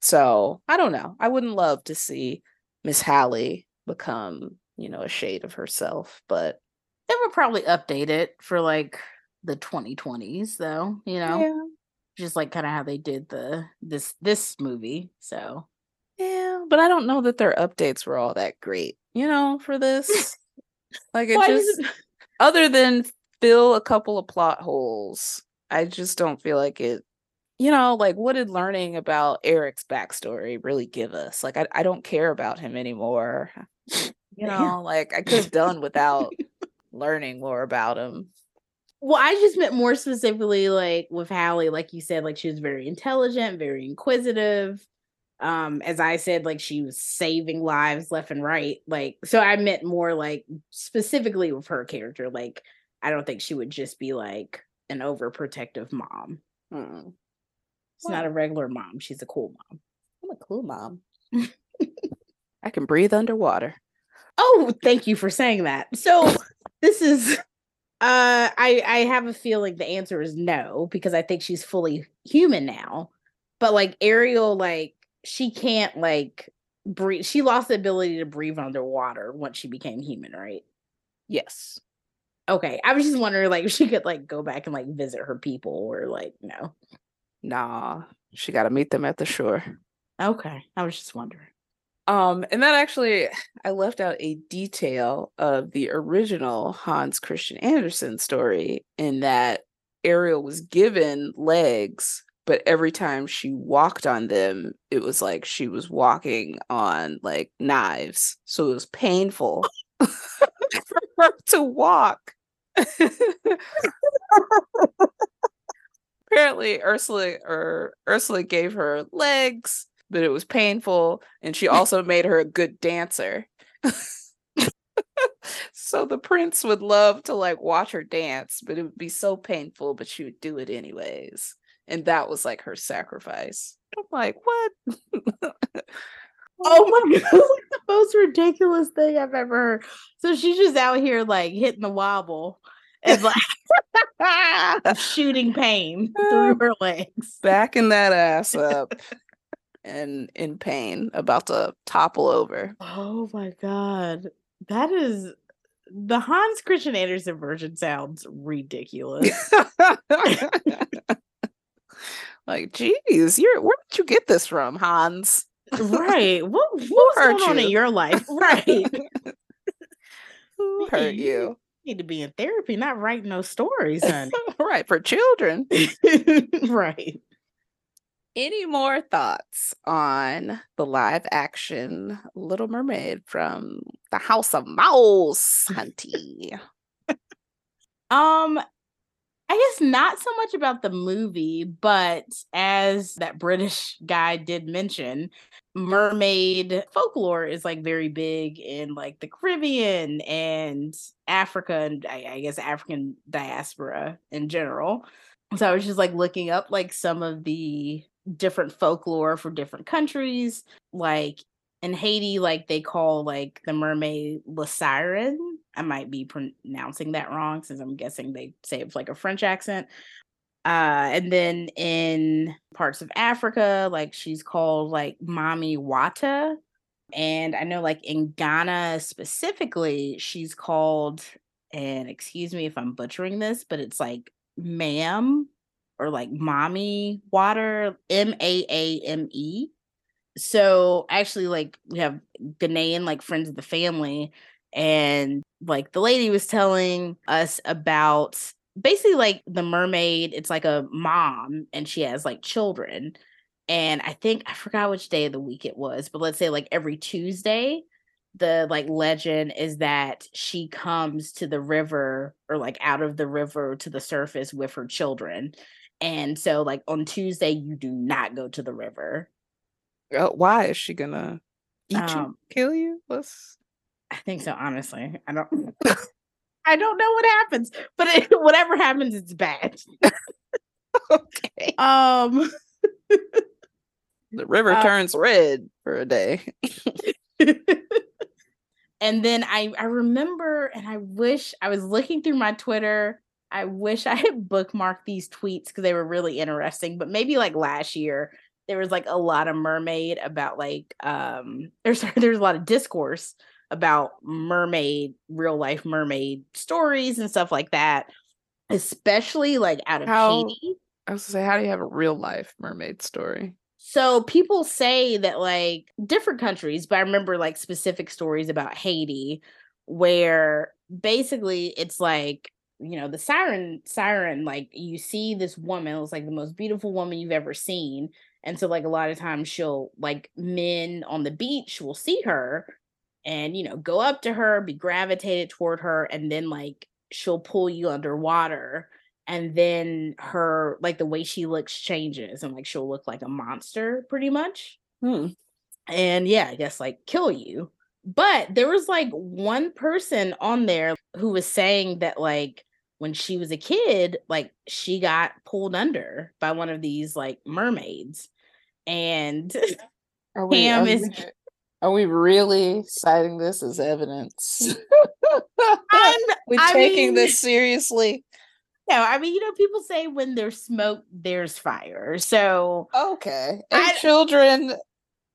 So I don't know. I wouldn't love to see Miss Halle become, you know, a shade of herself, but They would probably update it for like the 2020s though, you know. yeah, just like kind of how they did the this this movie. So yeah. But I don't know that their updates were all that great, you know, for this. *laughs* like it just *laughs* other than fill a couple of plot holes, I just don't feel like it. You know, like what did learning about Eric's backstory really give us? Like I, I don't care about him anymore. You *laughs* know, like I could have done without learning more about him. Well, I just meant more specifically like with Halle, like you said, like she was very intelligent, very inquisitive. Um, as I said, like she was saving lives left and right. Like, so I meant more like specifically with her character. Like, I don't think she would just be like an overprotective mom. Mm. She's not a regular mom. She's a cool mom. I'm a cool mom. *laughs* I can breathe underwater. Oh, thank you for saying that. So this is uh I I have a feeling the answer is no because I think she's fully human now. But like Ariel like she can't like breathe she lost the ability to breathe underwater once she became human, right? Yes. Okay. I was just wondering like *laughs* if she could like go back and like visit her people or like no. Nah, she got to meet them at the shore. Okay. I was just wondering. Um, and that actually, I left out a detail of the original Hans Christian Andersen story in that Ariel was given legs, but every time she walked on them, it was like she was walking on like knives. So it was painful for *laughs* her to walk. *laughs* Apparently Ursula or Ursula gave her legs, but it was painful and she *laughs* also made her a good dancer. *laughs* so the prince would love to like watch her dance, but it would be so painful, but she would do it anyways. And that was like her sacrifice. I'm like, what? *laughs* oh my god, like the most ridiculous thing I've ever heard. So she's just out here like hitting the wobble and like shooting pain through her legs. Backing that ass up and in pain, about to topple over. Oh my god. That is the Hans Christian Andersen version sounds ridiculous. *laughs* like, geez, you're where did you get this from, Hans? right. What *laughs* what was going on in your life? *laughs* Right. Who hurt you? need to be in therapy, not writing those stories, honey. right, for children. right. Any more thoughts on the live action Little Mermaid from the House of Mouse, Hunty? um, I guess not so much about the movie, but as that British guy did mention, mermaid folklore is like very big in like the Caribbean and Africa and I, I guess African diaspora in general. So I was just like looking up like some of the different folklore for different countries. Like in Haiti, like they call like the mermaid La Siren. I might be pronouncing that wrong since I'm guessing they say it's like a French accent. Uh, and then in parts of Africa, like she's called like Mami Wata. And I know like in Ghana specifically, she's called, and excuse me if I'm butchering this, but it's like ma'am or like mommy water, M A A M E. So actually, like we have Ghanaian like friends of the family, and like the lady was telling us about basically like the mermaid. It's like a mom, and she has like children. And I think I forgot which day of the week it was, but let's say like every Tuesday, the like legend is that she comes to the river or like out of the river to the surface with her children. And so like on Tuesday you do not go to the river. Oh, why is she gonna eat um, you, kill you? What's I think so, honestly. I don't *laughs* I don't know what happens, but it, *laughs* whatever happens, it's bad. *laughs* okay. Um the river uh, turns red for a day. and then I I remember and I wish I was looking through my Twitter. I wish I had bookmarked these tweets because they were really interesting. But maybe like last year, there was like a lot of mermaid about like um *laughs* there's there's a lot of discourse about mermaid real life mermaid stories and stuff like that especially like out of how, Haiti. I was gonna say, how do you have a real life mermaid story? So people say that like different countries, but I remember like specific stories about Haiti where basically it's like you know the siren siren like you see this woman it was like the most beautiful woman you've ever seen and so like a lot of times she'll like men on the beach will see her and you know go up to her be gravitated toward her and then like she'll pull you underwater and then her like the way she looks changes and like she'll look like a monster pretty much hmm. and yeah i guess like kill you but there was like one person on there who was saying that like when she was a kid like she got pulled under by one of these like mermaids and are we, are is we, are we really citing this as evidence? *laughs* we taking mean, this seriously? No, I mean, you know, people say when there's smoke, there's fire. So okay, and I, children.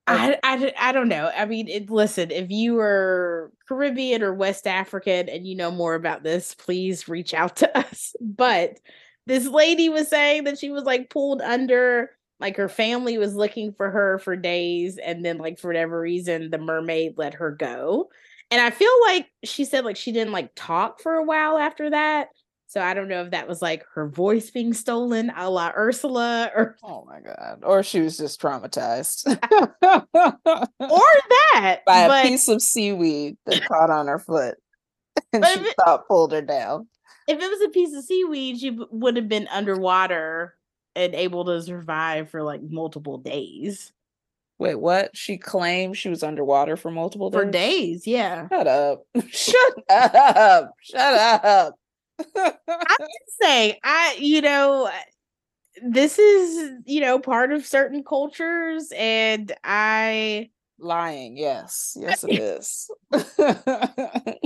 I, I, I don't know. I mean, it, listen, if you are Caribbean or West African and you know more about this, please reach out to *laughs* us. But this lady was saying that she was like pulled under, like her family was looking for her for days, and then like for whatever reason, the mermaid let her go. And I feel like she said like she didn't like talk for a while after that So I don't know if that was like her voice being stolen a la Ursula or *laughs* Oh my god. Or she was just traumatized. *laughs* or that. By a piece of seaweed that *laughs* caught on her foot. And But she it- thought pulled her down. if it was a piece of seaweed, she would have been underwater and able to survive for like multiple days. Wait, what? She claimed she was underwater for multiple days. For days, yeah. Shut up. Shut up. Shut up. Say I you know this is you know part of certain cultures and I Lying, yes. Yes, it is. *laughs* look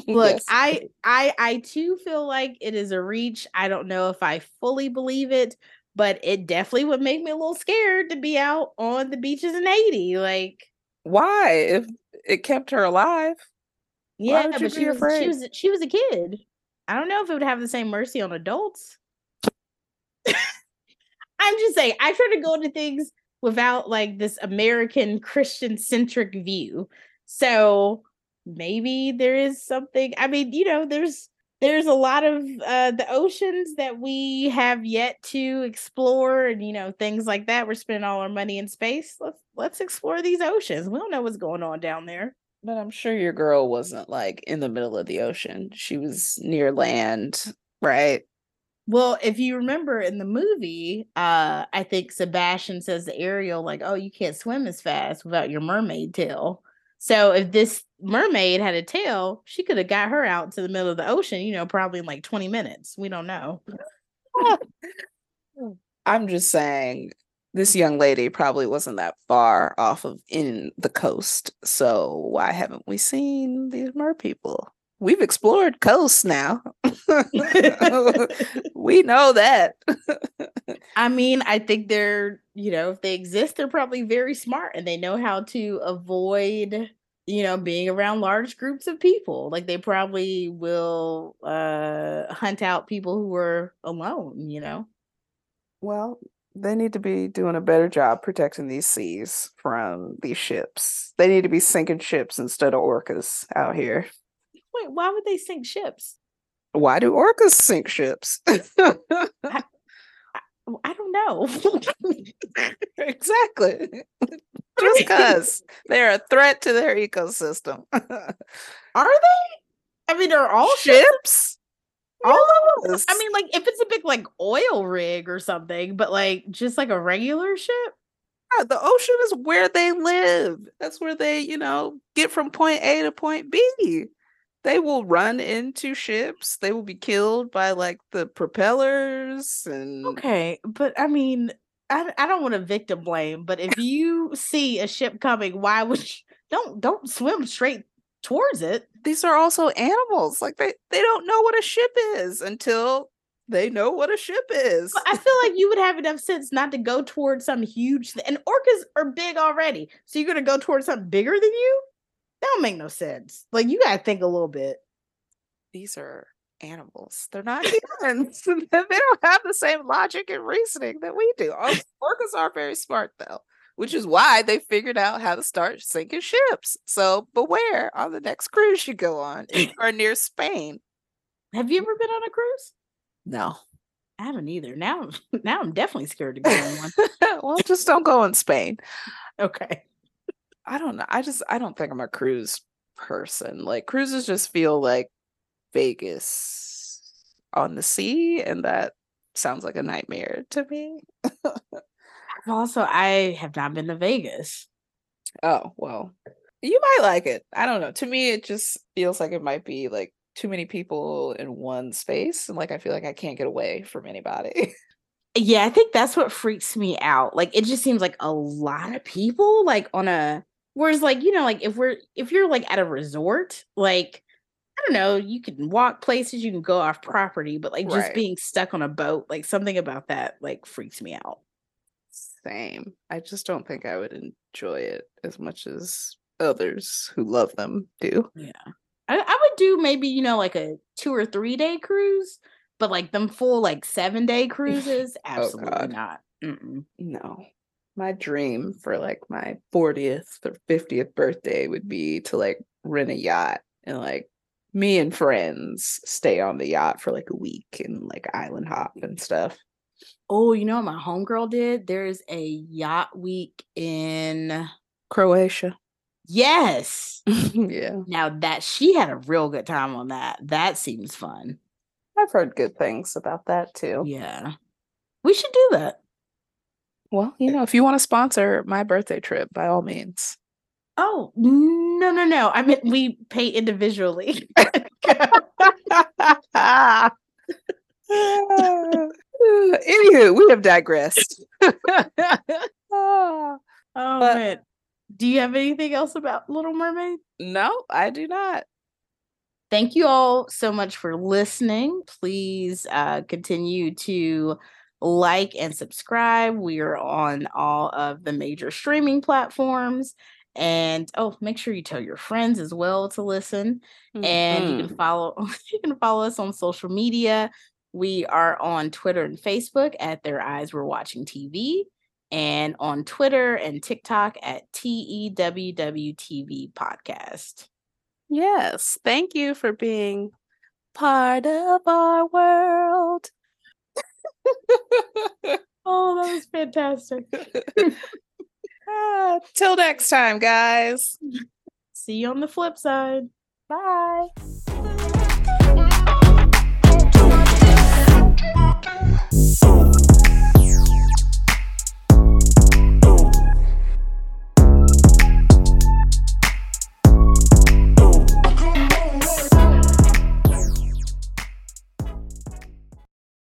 Yes. I I I too feel like it is a reach. I don't know if I fully believe it, but it definitely would make me a little scared to be out on the beaches in Haiti. Like why? If it kept her alive. yeah, but she was she was she was a kid. I don't know if it would have the same mercy on adults. *laughs* I'm just saying, I try to go into things without like this American Christian centric view. So maybe there is something. I mean, you know, there's there's a lot of uh the oceans that we have yet to explore and you know things like that we're spending all our money in space let's let's explore these oceans we don't know what's going on down there But I'm sure your girl wasn't like in the middle of the ocean. She was near land, right? Well, if you remember in the movie, uh, I think Sebastian says to Ariel, like, oh, you can't swim as fast without your mermaid tail. So if this mermaid had a tail, she could have got her out to the middle of the ocean, you know, probably in like 20 minutes. We don't know. *laughs* I'm just saying this young lady probably wasn't that far off of in the coast. So why haven't we seen these mer people? We've explored coasts now. *laughs* we know that. *laughs* I mean, I think they're, you know, if they exist, they're probably very smart and they know how to avoid, you know, being around large groups of people. Like they probably will uh hunt out people who are alone, you know. Well, they need to be doing a better job protecting these seas from these ships. They need to be sinking ships instead of orcas out here. Wait, why would they sink ships? Why do orcas sink ships? Oh, *laughs* I don't know. *laughs* exactly. *laughs* Just because they're a threat to their ecosystem. Are they? I mean, are all ships? ships? All of them? Yes. I mean, like if it's a big like oil rig or something, but like just like a regular ship. Yeah, the ocean is where they live. That's where they, you know, get from point A to point B. They will run into ships. They will be killed by like the propellers and Okay, but I mean, I I don't want to victim blame, but if you see a ship coming, why would you don't don't swim straight towards it? these are also animals. Like they they don't know what a ship is until they know what a ship is. But I feel like you would have enough sense not to go towards some huge th- and orcas are big already. So you're gonna go towards something bigger than you? That don't make no sense. Like you gotta think a little bit. these are animals. They're not humans. *laughs* they don't have the same logic and reasoning that we do. Orcas are very smart though, which is why they figured out how to start sinking ships. So beware on the next cruise you go on are near Spain. Have you ever been on a cruise? No. I haven't either. Now *laughs* now I'm definitely scared to go on one. *laughs* well, just don't go in Spain. Okay. I don't know. I just I don't think I'm a cruise person. Like cruises just feel like Vegas on the sea, and that sounds like a nightmare to me. *laughs* Also, I have not been to Vegas. Oh, well. You might like it. I don't know. To me, it just feels like it might be like too many people in one space. And like I feel like I can't get away from anybody. *laughs* Yeah, I think that's what freaks me out. Like it just seems like a lot of people like on a whereas like, you know, like if we're if you're like at a resort, like I don't know, you can walk places, you can go off property, but like just being stuck on a boat, like something about that like freaks me out. Same. I just don't think I would enjoy it as much as others who love them do. I, I would do maybe, you know, like a two or three day cruise, but like them full like seven day *laughs* oh, cruises, absolutely God. not. Mm-mm. No. My dream for like my 40th or 50th birthday would be to like rent a yacht and like me and friends stay on the yacht for like a week and like island hop and stuff. Oh, you know what my homegirl did? There's a yacht week in Croatia. Yes. *laughs* yeah. Now that she had a real good time on that. That seems fun. I've heard good things about that too. Yeah. We should do that. Well, you know, if you want to sponsor my birthday trip, by all means. Oh, no, no, no. I mean, we pay individually. *laughs* *laughs* Ah. *sighs* Anywho, we have digressed. *laughs* oh, but, man. Do you have anything else about Little Mermaid? No, I do not. Thank you all so much for listening. Please uh, continue to like and subscribe. We are on all of the major streaming platforms. And oh, make sure you tell your friends as well to listen. Mm-hmm. And you can mm-hmm. follow *laughs* you can follow us on social media. We are on Twitter and Facebook at Their Eyes Were Watching TV, and on Twitter and TikTok at TEWWTV Podcast. Yes. Thank you for being part of our world. *laughs* oh, that was fantastic. *laughs* *laughs* ah, till next time, guys. See you on the flip side. Bye.